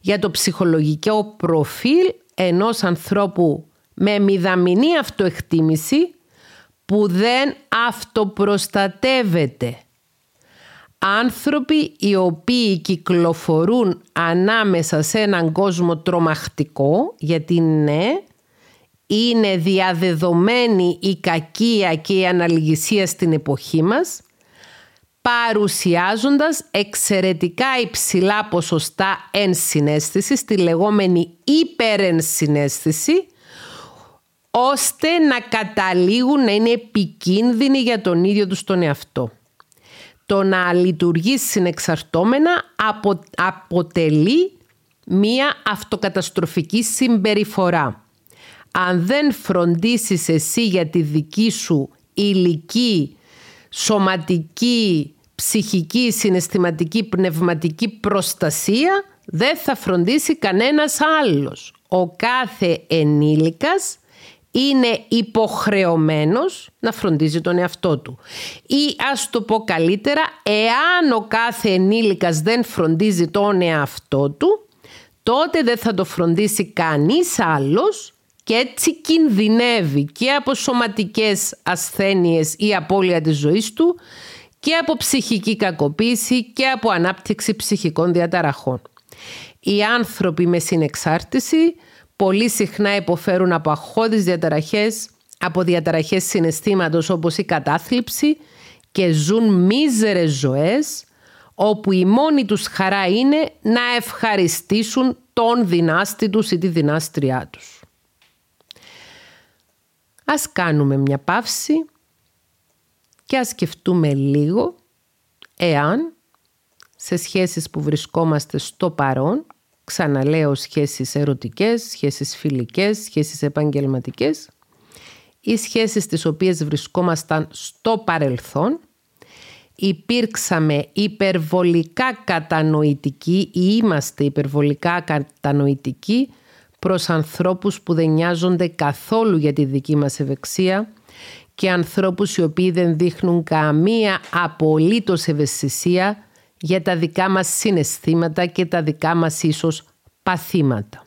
[SPEAKER 1] για το ψυχολογικό προφίλ ενός ανθρώπου με μηδαμινή αυτοεκτίμηση που δεν αυτοπροστατεύεται. Άνθρωποι οι οποίοι κυκλοφορούν ανάμεσα σε έναν κόσμο τρομακτικό, γιατί ναι, είναι διαδεδομένη η κακία και η αναλυγησία στην εποχή μας, παρουσιάζοντας εξαιρετικά υψηλά ποσοστά ενσυναίσθησης, τη λεγόμενη υπερενσυναίσθηση, ώστε να καταλήγουν να είναι επικίνδυνοι για τον ίδιο τους τον εαυτό. Το να λειτουργεί συνεξαρτώμενα αποτελεί μία αυτοκαταστροφική συμπεριφορά αν δεν φροντίσεις εσύ για τη δική σου ηλική, σωματική, ψυχική, συναισθηματική, πνευματική προστασία, δεν θα φροντίσει κανένας άλλος. Ο κάθε ενήλικας είναι υποχρεωμένος να φροντίζει τον εαυτό του. Ή ας το πω καλύτερα, εάν ο κάθε ενήλικας δεν φροντίζει τον εαυτό του, τότε δεν θα το φροντίσει κανείς άλλος και έτσι κινδυνεύει και από σωματικές ασθένειες ή απώλεια της ζωής του και από ψυχική κακοποίηση και από ανάπτυξη ψυχικών διαταραχών. Οι άνθρωποι με συνεξάρτηση πολύ συχνά υποφέρουν από αχώδεις διαταραχές, από διαταραχές συναισθήματος όπως η κατάθλιψη και ζουν μίζερες ζωές όπου η μόνη τους χαρά είναι να ευχαριστήσουν τον δυνάστη τους ή τη δυνάστριά τους. Ας κάνουμε μια παύση και ας σκεφτούμε λίγο εάν σε σχέσεις που βρισκόμαστε στο παρόν, ξαναλέω σχέσεις ερωτικές, σχέσεις φιλικές, σχέσεις επαγγελματικές ή σχέσεις τις οποίες βρισκόμασταν στο παρελθόν, υπήρξαμε υπερβολικά κατανοητικοί ή είμαστε υπερβολικά κατανοητικοί προς ανθρώπους που δεν νοιάζονται καθόλου για τη δική μας ευεξία και ανθρώπους οι οποίοι δεν δείχνουν καμία απολύτως ευαισθησία για τα δικά μας συναισθήματα και τα δικά μας ίσως παθήματα.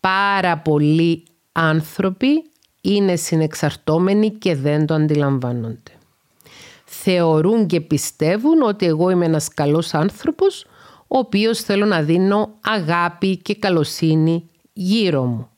[SPEAKER 1] Πάρα πολλοί άνθρωποι είναι συνεξαρτώμενοι και δεν το αντιλαμβάνονται. Θεωρούν και πιστεύουν ότι εγώ είμαι ένας καλός άνθρωπος ο οποίος θέλω να δίνω αγάπη και καλοσύνη γύρω μου.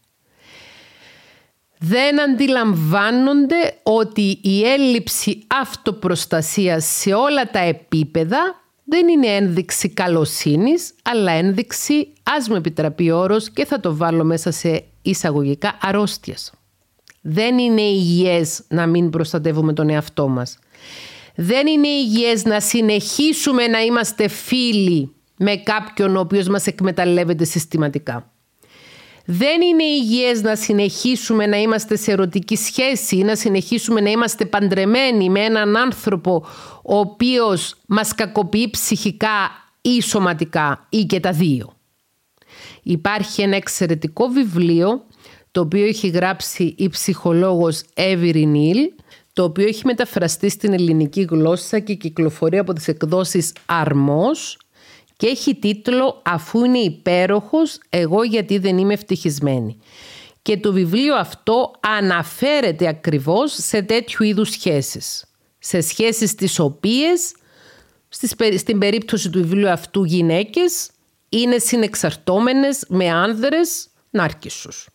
[SPEAKER 1] Δεν αντιλαμβάνονται ότι η έλλειψη αυτοπροστασίας σε όλα τα επίπεδα δεν είναι ένδειξη καλοσύνης, αλλά ένδειξη, ας μου επιτραπεί όρος και θα το βάλω μέσα σε εισαγωγικά, αρρώστιας. Δεν είναι υγιές να μην προστατεύουμε τον εαυτό μας. Δεν είναι υγιές να συνεχίσουμε να είμαστε φίλοι με κάποιον ο οποίος μας εκμεταλλεύεται συστηματικά. Δεν είναι υγιές να συνεχίσουμε να είμαστε σε ερωτική σχέση ή να συνεχίσουμε να είμαστε παντρεμένοι με έναν άνθρωπο ο οποίος μας κακοποιεί ψυχικά ή σωματικά ή και τα δύο. Υπάρχει ένα εξαιρετικό βιβλίο το οποίο έχει γράψει η ψυχολόγος Εύηρη Νίλ το οποίο έχει μεταφραστεί στην ελληνική γλώσσα και κυκλοφορεί από τις εκδόσεις Αρμός και έχει τίτλο «Αφού είναι υπέροχος, εγώ γιατί δεν είμαι ευτυχισμένη». Και το βιβλίο αυτό αναφέρεται ακριβώς σε τέτοιου είδους σχέσεις. Σε σχέσεις τις οποίες, στην περίπτωση του βιβλίου αυτού γυναίκες, είναι συνεξαρτώμενες με άνδρες νάρκισσους.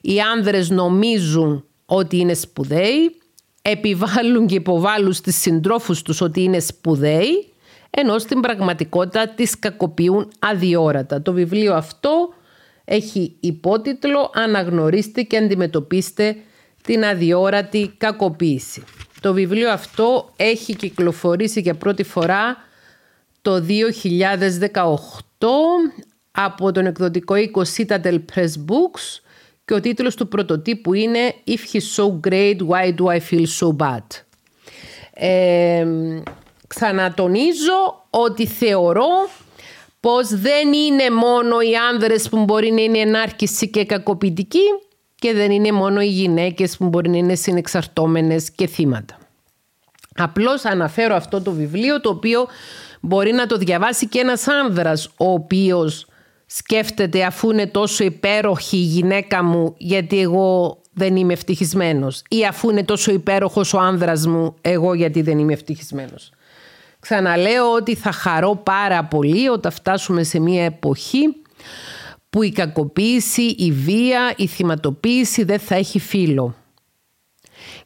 [SPEAKER 1] Οι άνδρες νομίζουν ότι είναι σπουδαίοι, επιβάλλουν και υποβάλλουν στις συντρόφους τους ότι είναι σπουδαίοι ενώ στην πραγματικότητα τις κακοποιούν αδιόρατα. Το βιβλίο αυτό έχει υπότιτλο «Αναγνωρίστε και αντιμετωπίστε την αδιόρατη κακοποίηση». Το βιβλίο αυτό έχει κυκλοφορήσει για πρώτη φορά το 2018 από τον εκδοτικό οίκο Citadel Press Books και ο τίτλος του πρωτοτύπου είναι «If he's so great, why do I feel so bad». Ε, Ξανατονίζω ότι θεωρώ πως δεν είναι μόνο οι άνδρες που μπορεί να είναι ενάρχηση και κακοποιητικοί και δεν είναι μόνο οι γυναίκες που μπορεί να είναι συνεξαρτώμενες και θύματα. Απλώς αναφέρω αυτό το βιβλίο το οποίο μπορεί να το διαβάσει και ένας άνδρας ο οποίος σκέφτεται αφού είναι τόσο υπέροχη η γυναίκα μου γιατί εγώ δεν είμαι ευτυχισμένος ή αφού είναι τόσο υπέροχος ο άνδρας μου εγώ γιατί δεν είμαι ευτυχισμένος. Ξαναλέω ότι θα χαρώ πάρα πολύ όταν φτάσουμε σε μια εποχή που η κακοποίηση, η βία, η θυματοποίηση δεν θα έχει φύλλο.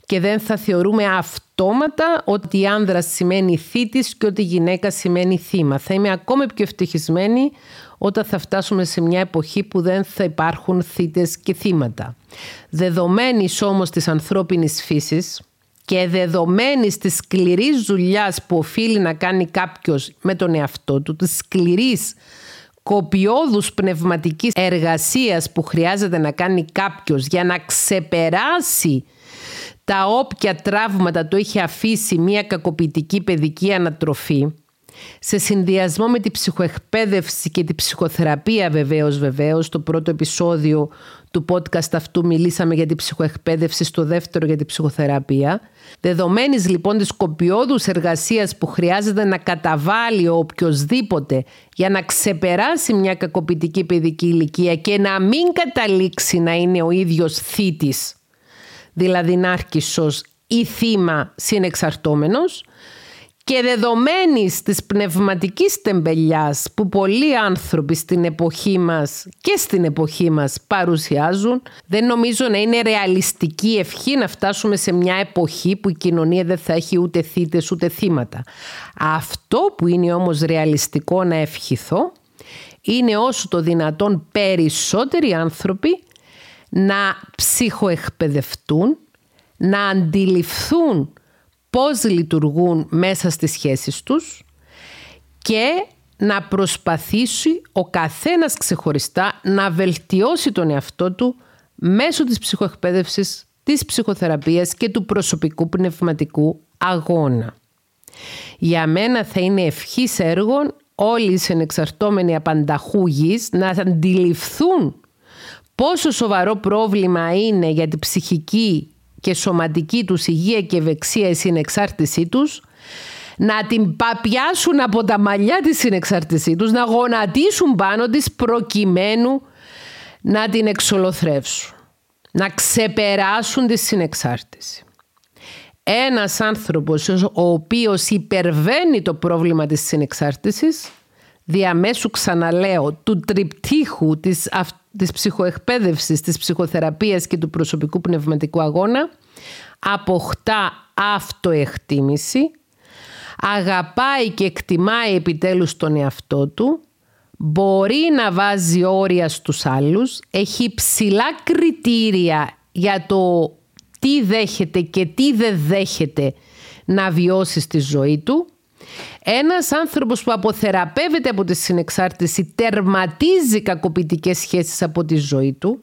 [SPEAKER 1] Και δεν θα θεωρούμε αυτόματα ότι η άνδρας σημαίνει θήτης και ότι η γυναίκα σημαίνει θύμα. Θα είμαι ακόμη πιο ευτυχισμένη όταν θα φτάσουμε σε μια εποχή που δεν θα υπάρχουν θύτες και θύματα. Δεδομένης όμως της ανθρώπινης φύσης, και δεδομένης της σκληρής δουλειάς που οφείλει να κάνει κάποιος με τον εαυτό του, της σκληρής κοπιόδους πνευματικής εργασίας που χρειάζεται να κάνει κάποιος για να ξεπεράσει τα όποια τραύματα το έχει αφήσει μια κακοποιητική παιδική ανατροφή σε συνδυασμό με την ψυχοεκπαίδευση και την ψυχοθεραπεία βεβαίως βεβαίως το πρώτο επεισόδιο του podcast αυτού μιλήσαμε για την ψυχοεκπαίδευση στο δεύτερο για την ψυχοθεραπεία. Δεδομένης λοιπόν της κοπιόδους εργασίας που χρειάζεται να καταβάλει ο οποιοδήποτε για να ξεπεράσει μια κακοποιητική παιδική ηλικία και να μην καταλήξει να είναι ο ίδιος θήτης δηλαδή νάρκισσος ή θύμα συνεξαρτώμενος και δεδομένης της πνευματικής τεμπελιάς που πολλοί άνθρωποι στην εποχή μας και στην εποχή μας παρουσιάζουν, δεν νομίζω να είναι ρεαλιστική ευχή να φτάσουμε σε μια εποχή που η κοινωνία δεν θα έχει ούτε θύτες ούτε θύματα. Αυτό που είναι όμως ρεαλιστικό να ευχηθώ είναι όσο το δυνατόν περισσότεροι άνθρωποι να ψυχοεκπαιδευτούν, να αντιληφθούν πώς λειτουργούν μέσα στις σχέσεις τους και να προσπαθήσει ο καθένας ξεχωριστά να βελτιώσει τον εαυτό του μέσω της ψυχοεκπαίδευσης, της ψυχοθεραπείας και του προσωπικού πνευματικού αγώνα. Για μένα θα είναι ευχής έργων όλοι οι συνεξαρτώμενοι απανταχού γης να αντιληφθούν πόσο σοβαρό πρόβλημα είναι για την ψυχική και σωματική τους υγεία και ευεξία η συνεξάρτησή τους, να την παπιάσουν από τα μαλλιά της συνεξάρτησή τους, να γονατίσουν πάνω της προκειμένου να την εξολοθρεύσουν, να ξεπεράσουν τη συνεξάρτηση. Ένας άνθρωπος ο οποίος υπερβαίνει το πρόβλημα της συνεξάρτησης, διαμέσου ξαναλέω του τριπτύχου της, της ψυχοεκπαίδευσης, της ψυχοθεραπείας και του προσωπικού πνευματικού αγώνα αποκτά αυτοεκτίμηση, αγαπάει και εκτιμάει επιτέλους τον εαυτό του, μπορεί να βάζει όρια στους άλλους, έχει ψηλά κριτήρια για το τι δέχεται και τι δεν δέχεται να βιώσει στη ζωή του. Ένας άνθρωπος που αποθεραπεύεται από τη συνεξάρτηση τερματίζει κακοποιητικές σχέσεις από τη ζωή του.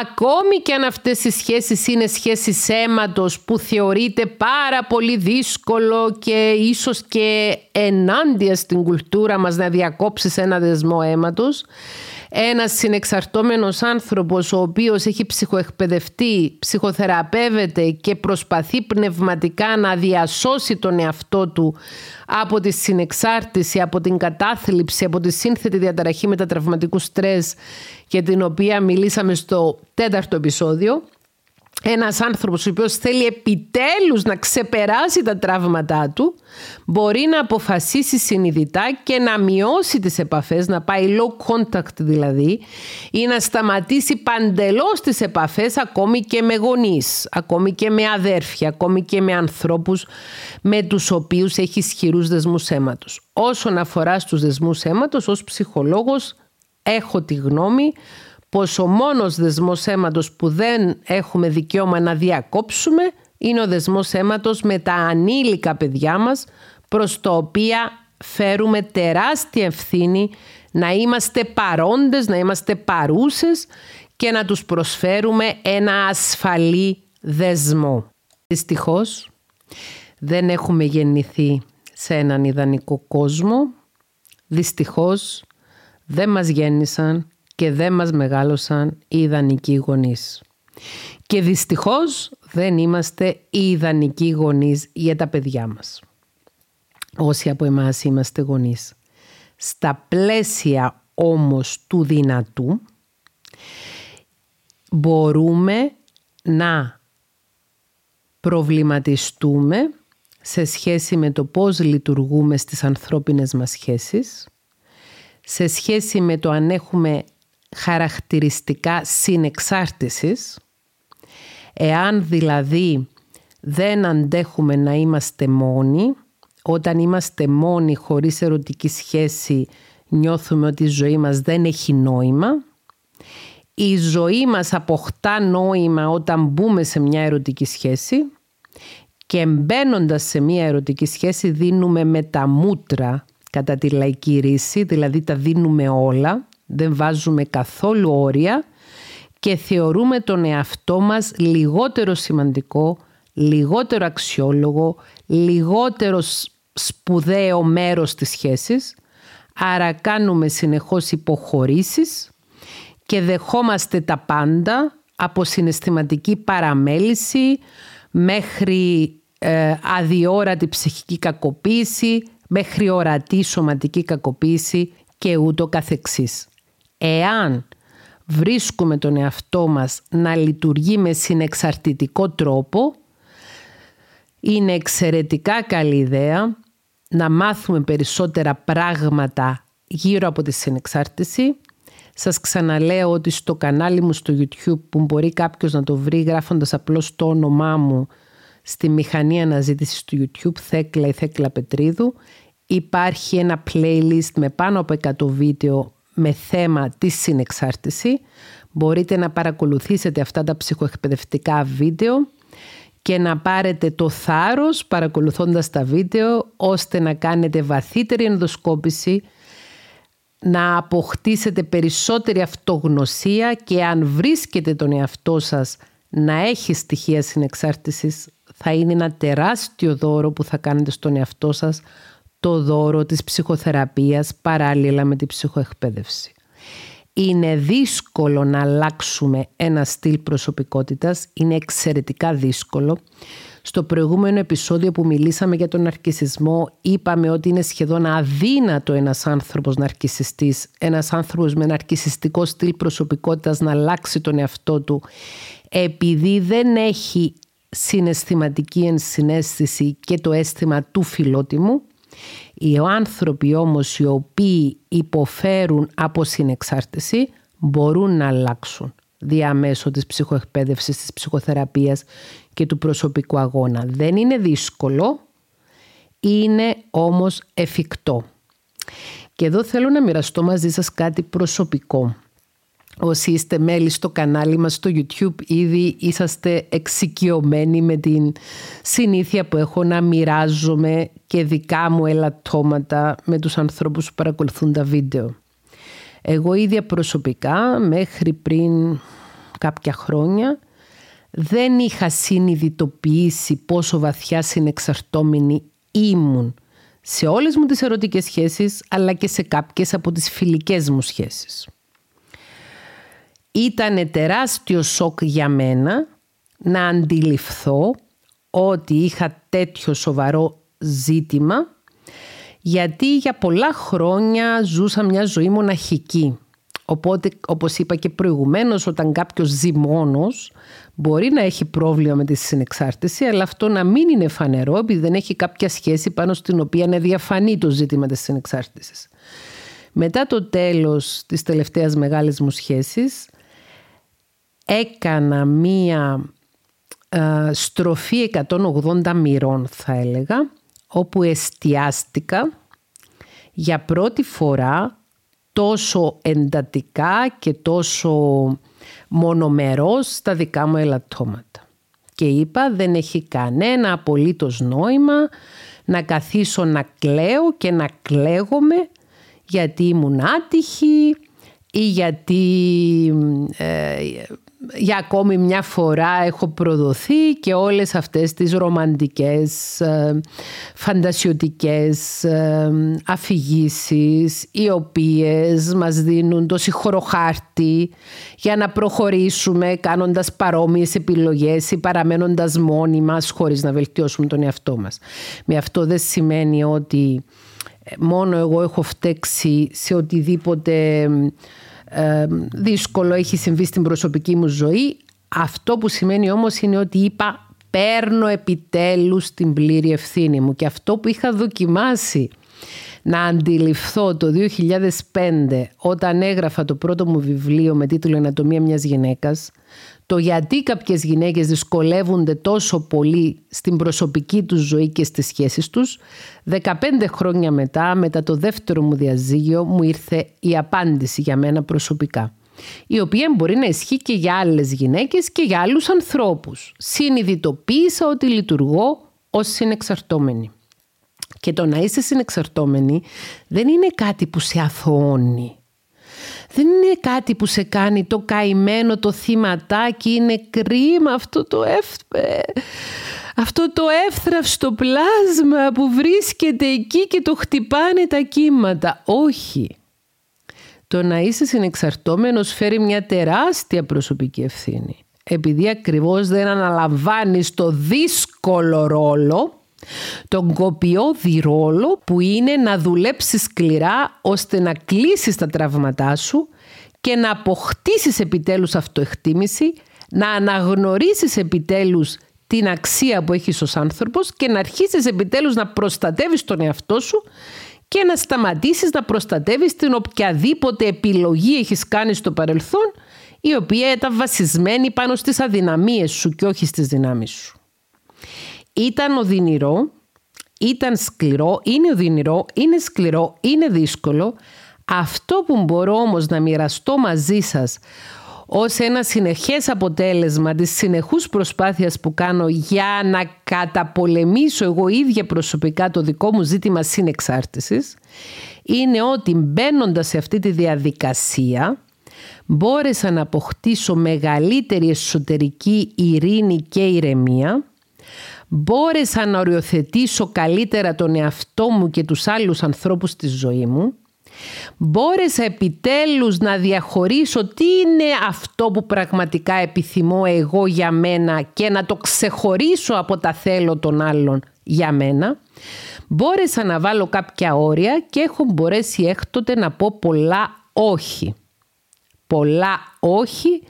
[SPEAKER 1] Ακόμη και αν αυτές οι σχέσεις είναι σχέσεις αίματος που θεωρείται πάρα πολύ δύσκολο και ίσως και ενάντια στην κουλτούρα μας να διακόψεις ένα δεσμό αίματος, ένας συνεξαρτώμενος άνθρωπος ο οποίος έχει ψυχοεκπαιδευτεί, ψυχοθεραπεύεται και προσπαθεί πνευματικά να διασώσει τον εαυτό του από τη συνεξάρτηση, από την κατάθλιψη, από τη σύνθετη διαταραχή μετατραυματικού στρες για την οποία μιλήσαμε στο τέταρτο επεισόδιο ένας άνθρωπος ο οποίος θέλει επιτέλους να ξεπεράσει τα τραύματά του μπορεί να αποφασίσει συνειδητά και να μειώσει τις επαφές, να πάει low contact δηλαδή ή να σταματήσει παντελώς τις επαφές ακόμη και με γονείς, ακόμη και με αδέρφια, ακόμη και με ανθρώπους με τους οποίους έχει ισχυρούς δεσμούς αίματος. Όσον αφορά στους δεσμούς αίματος, ως ψυχολόγος έχω τη γνώμη πως ο μόνος δεσμός αίματος που δεν έχουμε δικαίωμα να διακόψουμε είναι ο δεσμός αίματος με τα ανήλικα παιδιά μας προς το οποία φέρουμε τεράστια ευθύνη να είμαστε παρόντες, να είμαστε παρούσες και να τους προσφέρουμε ένα ασφαλή δεσμό. Δυστυχώς δεν έχουμε γεννηθεί σε έναν ιδανικό κόσμο. Δυστυχώς δεν μας γέννησαν και δεν μας μεγάλωσαν οι ιδανικοί γονείς. Και δυστυχώς δεν είμαστε οι ιδανικοί γονείς για τα παιδιά μας. Όσοι από εμάς είμαστε γονείς. Στα πλαίσια όμως του δυνατού μπορούμε να προβληματιστούμε σε σχέση με το πώς λειτουργούμε στις ανθρώπινες μας σχέσεις, σε σχέση με το αν έχουμε χαρακτηριστικά συνεξάρτησης, εάν δηλαδή δεν αντέχουμε να είμαστε μόνοι, όταν είμαστε μόνοι χωρίς ερωτική σχέση νιώθουμε ότι η ζωή μας δεν έχει νόημα, η ζωή μας αποκτά νόημα όταν μπούμε σε μια ερωτική σχέση και μπαίνοντας σε μια ερωτική σχέση δίνουμε με τα μούτρα κατά τη λαϊκή ρίση, δηλαδή τα δίνουμε όλα δεν βάζουμε καθόλου όρια και θεωρούμε τον εαυτό μας λιγότερο σημαντικό, λιγότερο αξιόλογο, λιγότερο σπουδαίο μέρος της σχέσης. Άρα κάνουμε συνεχώς υποχωρήσεις και δεχόμαστε τα πάντα από συναισθηματική παραμέληση μέχρι ε, αδιόρατη ψυχική κακοποίηση, μέχρι ορατή σωματική κακοποίηση και ούτω καθεξής εάν βρίσκουμε τον εαυτό μας να λειτουργεί με συνεξαρτητικό τρόπο, είναι εξαιρετικά καλή ιδέα να μάθουμε περισσότερα πράγματα γύρω από τη συνεξάρτηση. Σας ξαναλέω ότι στο κανάλι μου στο YouTube που μπορεί κάποιος να το βρει γράφοντας απλώς το όνομά μου στη μηχανή αναζήτησης του YouTube Θέκλα ή Θέκλα Πετρίδου υπάρχει ένα playlist με πάνω από 100 βίντεο με θέμα τη συνεξάρτηση. Μπορείτε να παρακολουθήσετε αυτά τα ψυχοεκπαιδευτικά βίντεο και να πάρετε το θάρρος παρακολουθώντας τα βίντεο ώστε να κάνετε βαθύτερη ενδοσκόπηση, να αποκτήσετε περισσότερη αυτογνωσία και αν βρίσκετε τον εαυτό σας να έχει στοιχεία συνεξάρτησης θα είναι ένα τεράστιο δώρο που θα κάνετε στον εαυτό σας το δώρο της ψυχοθεραπείας παράλληλα με την ψυχοεκπαίδευση. Είναι δύσκολο να αλλάξουμε ένα στυλ προσωπικότητας, είναι εξαιρετικά δύσκολο. Στο προηγούμενο επεισόδιο που μιλήσαμε για τον αρκισισμό είπαμε ότι είναι σχεδόν αδύνατο ένας άνθρωπος ναρκισιστής, ένας άνθρωπος με ναρκισιστικό στυλ προσωπικότητας να αλλάξει τον εαυτό του επειδή δεν έχει συναισθηματική ενσυναίσθηση και το αίσθημα του φιλότιμου οι άνθρωποι όμως οι οποίοι υποφέρουν από συνεξάρτηση μπορούν να αλλάξουν διαμέσω της ψυχοεκπαίδευσης, της ψυχοθεραπείας και του προσωπικού αγώνα. Δεν είναι δύσκολο, Είναι όμως εφικτό. Και εδώ θέλω να μοιραστώ μαζί σας κάτι προσωπικό. Όσοι είστε μέλη στο κανάλι μας στο YouTube ήδη είσαστε εξοικειωμένοι με την συνήθεια που έχω να μοιράζομαι και δικά μου ελαττώματα με τους ανθρώπους που παρακολουθούν τα βίντεο. Εγώ ίδια προσωπικά μέχρι πριν κάποια χρόνια δεν είχα συνειδητοποιήσει πόσο βαθιά συνεξαρτώμενη ήμουν σε όλες μου τις ερωτικές σχέσεις αλλά και σε κάποιες από τις φιλικές μου σχέσεις. Ήταν τεράστιο σοκ για μένα να αντιληφθώ ότι είχα τέτοιο σοβαρό ζήτημα γιατί για πολλά χρόνια ζούσα μια ζωή μοναχική. Οπότε, όπως είπα και προηγουμένως, όταν κάποιος ζει μόνος, μπορεί να έχει πρόβλημα με τη συνεξάρτηση, αλλά αυτό να μην είναι φανερό, επειδή δεν έχει κάποια σχέση πάνω στην οποία είναι διαφανή το ζήτημα της συνεξάρτησης. Μετά το τέλος της τελευταίας μεγάλης μου σχέσης, έκανα μία ε, στροφή 180 μοιρών θα έλεγα, όπου εστιάστηκα για πρώτη φορά τόσο εντατικά και τόσο μονομερός στα δικά μου ελαττώματα. Και είπα δεν έχει κανένα απολύτως νόημα να καθίσω να κλαίω και να κλαίγομαι γιατί ήμουν άτυχη ή γιατί ε, για ακόμη μια φορά έχω προδοθεί και όλες αυτές τις ρομαντικές, ε, φαντασιωτικές ε, αφηγήσεις οι οποίες μας δίνουν το συγχωροχάρτη για να προχωρήσουμε κάνοντας παρόμοιες επιλογές ή παραμένοντας μόνοι μας χωρίς να βελτιώσουμε τον εαυτό μας. Με αυτό δεν σημαίνει ότι μόνο εγώ έχω φταίξει σε οτιδήποτε δύσκολο έχει συμβεί στην προσωπική μου ζωή. Αυτό που σημαίνει όμως είναι ότι είπα παίρνω επιτέλους την πλήρη ευθύνη μου και αυτό που είχα δοκιμάσει να αντιληφθώ το 2005 όταν έγραφα το πρώτο μου βιβλίο με τίτλο «Ανατομία μιας γυναίκας» το γιατί κάποιες γυναίκες δυσκολεύονται τόσο πολύ στην προσωπική τους ζωή και στις σχέσεις τους, 15 χρόνια μετά, μετά το δεύτερο μου διαζύγιο, μου ήρθε η απάντηση για μένα προσωπικά η οποία μπορεί να ισχύει και για άλλες γυναίκες και για άλλους ανθρώπους. Συνειδητοποίησα ότι λειτουργώ ως συνεξαρτώμενη. Και το να είσαι συνεξαρτώμενη δεν είναι κάτι που σε αθωώνει δεν είναι κάτι που σε κάνει το καημένο το θύματάκι, είναι κρίμα αυτό το εύθραυστο αυτό το εύθραυστο πλάσμα που βρίσκεται εκεί και το χτυπάνε τα κύματα. Όχι. Το να είσαι συνεξαρτώμενος φέρει μια τεράστια προσωπική ευθύνη. Επειδή ακριβώς δεν αναλαμβάνεις το δύσκολο ρόλο τον κοπιώδη ρόλο που είναι να δουλέψεις σκληρά ώστε να κλείσεις τα τραύματά σου και να αποκτήσεις επιτέλους αυτοεκτίμηση, να αναγνωρίσεις επιτέλους την αξία που έχεις ως άνθρωπος και να αρχίσεις επιτέλους να προστατεύεις τον εαυτό σου και να σταματήσεις να προστατεύεις την οποιαδήποτε επιλογή έχεις κάνει στο παρελθόν η οποία ήταν βασισμένη πάνω στις αδυναμίες σου και όχι στις δυνάμεις σου. Ήταν οδυνηρό, ήταν σκληρό, είναι οδυνηρό, είναι σκληρό, είναι δύσκολο. Αυτό που μπορώ όμως να μοιραστώ μαζί σας ως ένα συνεχές αποτέλεσμα της συνεχούς προσπάθειας που κάνω για να καταπολεμήσω εγώ ίδια προσωπικά το δικό μου ζήτημα συνεξάρτησης είναι ότι μπαίνοντας σε αυτή τη διαδικασία μπόρεσα να αποκτήσω μεγαλύτερη εσωτερική ειρήνη και ηρεμία μπόρεσα να οριοθετήσω καλύτερα τον εαυτό μου και τους άλλους ανθρώπους στη ζωή μου. Μπόρεσα επιτέλους να διαχωρίσω τι είναι αυτό που πραγματικά επιθυμώ εγώ για μένα και να το ξεχωρίσω από τα θέλω των άλλων για μένα. Μπόρεσα να βάλω κάποια όρια και έχω μπορέσει έκτοτε να πω πολλά όχι. Πολλά όχι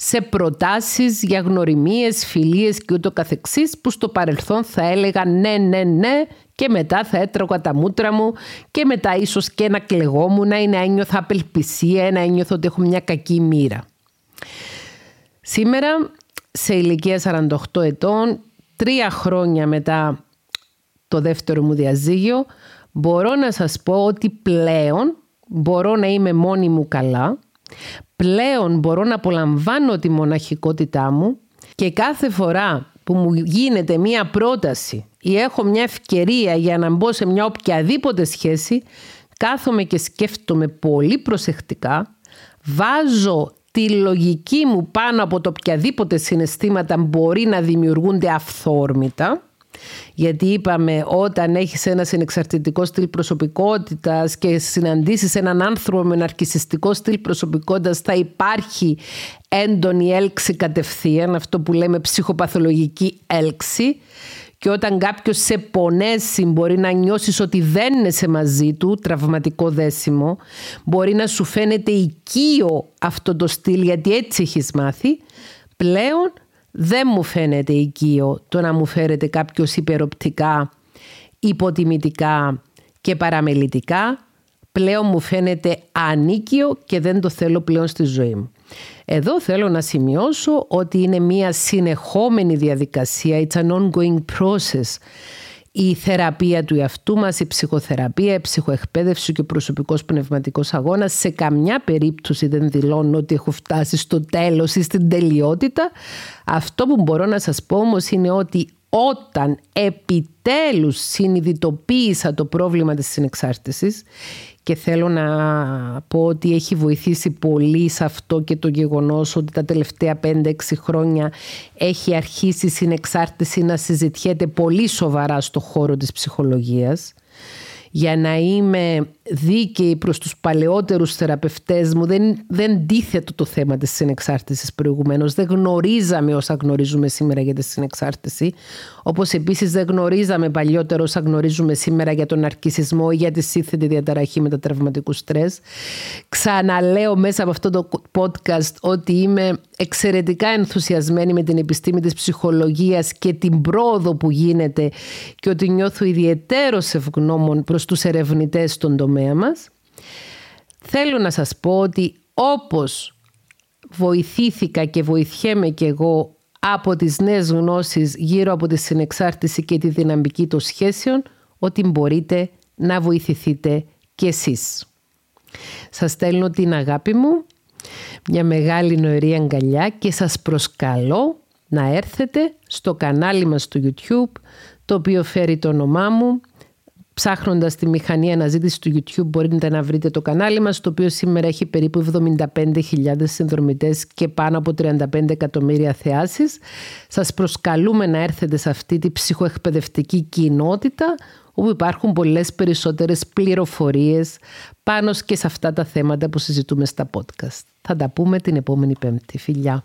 [SPEAKER 1] σε προτάσεις για γνωριμίες, φιλίες και ούτω καθεξής που στο παρελθόν θα έλεγα ναι, ναι, ναι και μετά θα έτρωγα τα μούτρα μου και μετά ίσως και να κλεγόμουν ή να ένιωθα απελπισία, να ένιωθω ότι έχω μια κακή μοίρα. Σήμερα, σε ηλικία 48 ετών, τρία χρόνια μετά το δεύτερο μου διαζύγιο, μπορώ να σας πω ότι πλέον μπορώ να είμαι μόνη μου καλά, πλέον μπορώ να απολαμβάνω τη μοναχικότητά μου και κάθε φορά που μου γίνεται μία πρόταση ή έχω μια ευκαιρία για να μπω σε μια οποιαδήποτε σχέση, κάθομαι και σκέφτομαι πολύ προσεκτικά, βάζω τη λογική μου πάνω από το οποιαδήποτε συναισθήματα μπορεί να δημιουργούνται αυθόρμητα γιατί είπαμε όταν έχεις ένα συνεξαρτητικό στυλ προσωπικότητας και συναντήσεις έναν άνθρωπο με ναρκισιστικό στυλ προσωπικότητας θα υπάρχει έντονη έλξη κατευθείαν, αυτό που λέμε ψυχοπαθολογική έλξη. Και όταν κάποιος σε πονέσει μπορεί να νιώσεις ότι δεν είναι σε μαζί του, τραυματικό δέσιμο, μπορεί να σου φαίνεται οικείο αυτό το στυλ γιατί έτσι έχεις μάθει, πλέον δεν μου φαίνεται οικείο το να μου φέρετε κάποιος υπεροπτικά, υποτιμητικά και παραμελητικά. Πλέον μου φαίνεται ανίκιο και δεν το θέλω πλέον στη ζωή μου. Εδώ θέλω να σημειώσω ότι είναι μια συνεχόμενη διαδικασία, it's an ongoing process η θεραπεία του εαυτού μας, η ψυχοθεραπεία, η ψυχοεκπαίδευση και ο προσωπικός πνευματικός αγώνας σε καμιά περίπτωση δεν δηλώνω ότι έχω φτάσει στο τέλος ή στην τελειότητα. Αυτό που μπορώ να σας πω όμως είναι ότι όταν επιτέλους συνειδητοποίησα το πρόβλημα της συνεξάρτησης και θέλω να πω ότι έχει βοηθήσει πολύ σε αυτό και το γεγονός ότι τα τελευταία 5-6 χρόνια έχει αρχίσει η συνεξάρτηση να συζητιέται πολύ σοβαρά στο χώρο της ψυχολογίας. Για να είμαι δίκαιη προς τους παλαιότερους θεραπευτές μου δεν, δεν τίθετο το θέμα της συνεξάρτησης προηγουμένως. Δεν γνωρίζαμε όσα γνωρίζουμε σήμερα για τη συνεξάρτηση. Όπως επίσης δεν γνωρίζαμε παλιότερο όσα γνωρίζουμε σήμερα για τον αρκισισμό ή για τη σύνθετη διαταραχή με τα τραυματικού στρες. Ξαναλέω μέσα από αυτό το podcast ότι είμαι εξαιρετικά ενθουσιασμένη με την επιστήμη της ψυχολογίας και την πρόοδο που γίνεται και ότι νιώθω ιδιαίτερος ευγνώμων προς τους ερευνητές στον τομέα μας. Θέλω να σας πω ότι όπως βοηθήθηκα και βοηθιέμαι και εγώ από τις νέες γνώσεις γύρω από τη συνεξάρτηση και τη δυναμική των σχέσεων, ότι μπορείτε να βοηθηθείτε κι εσείς. Σας στέλνω την αγάπη μου, μια μεγάλη νοερή αγκαλιά και σας προσκαλώ να έρθετε στο κανάλι μας στο YouTube, το οποίο φέρει το όνομά μου, Ψάχνοντας τη μηχανή αναζήτησης του YouTube μπορείτε να βρείτε το κανάλι μας το οποίο σήμερα έχει περίπου 75.000 συνδρομητές και πάνω από 35 εκατομμύρια θεάσεις. Σας προσκαλούμε να έρθετε σε αυτή τη ψυχοεκπαιδευτική κοινότητα όπου υπάρχουν πολλές περισσότερες πληροφορίες πάνω και σε αυτά τα θέματα που συζητούμε στα podcast. Θα τα πούμε την επόμενη πέμπτη. Φιλιά!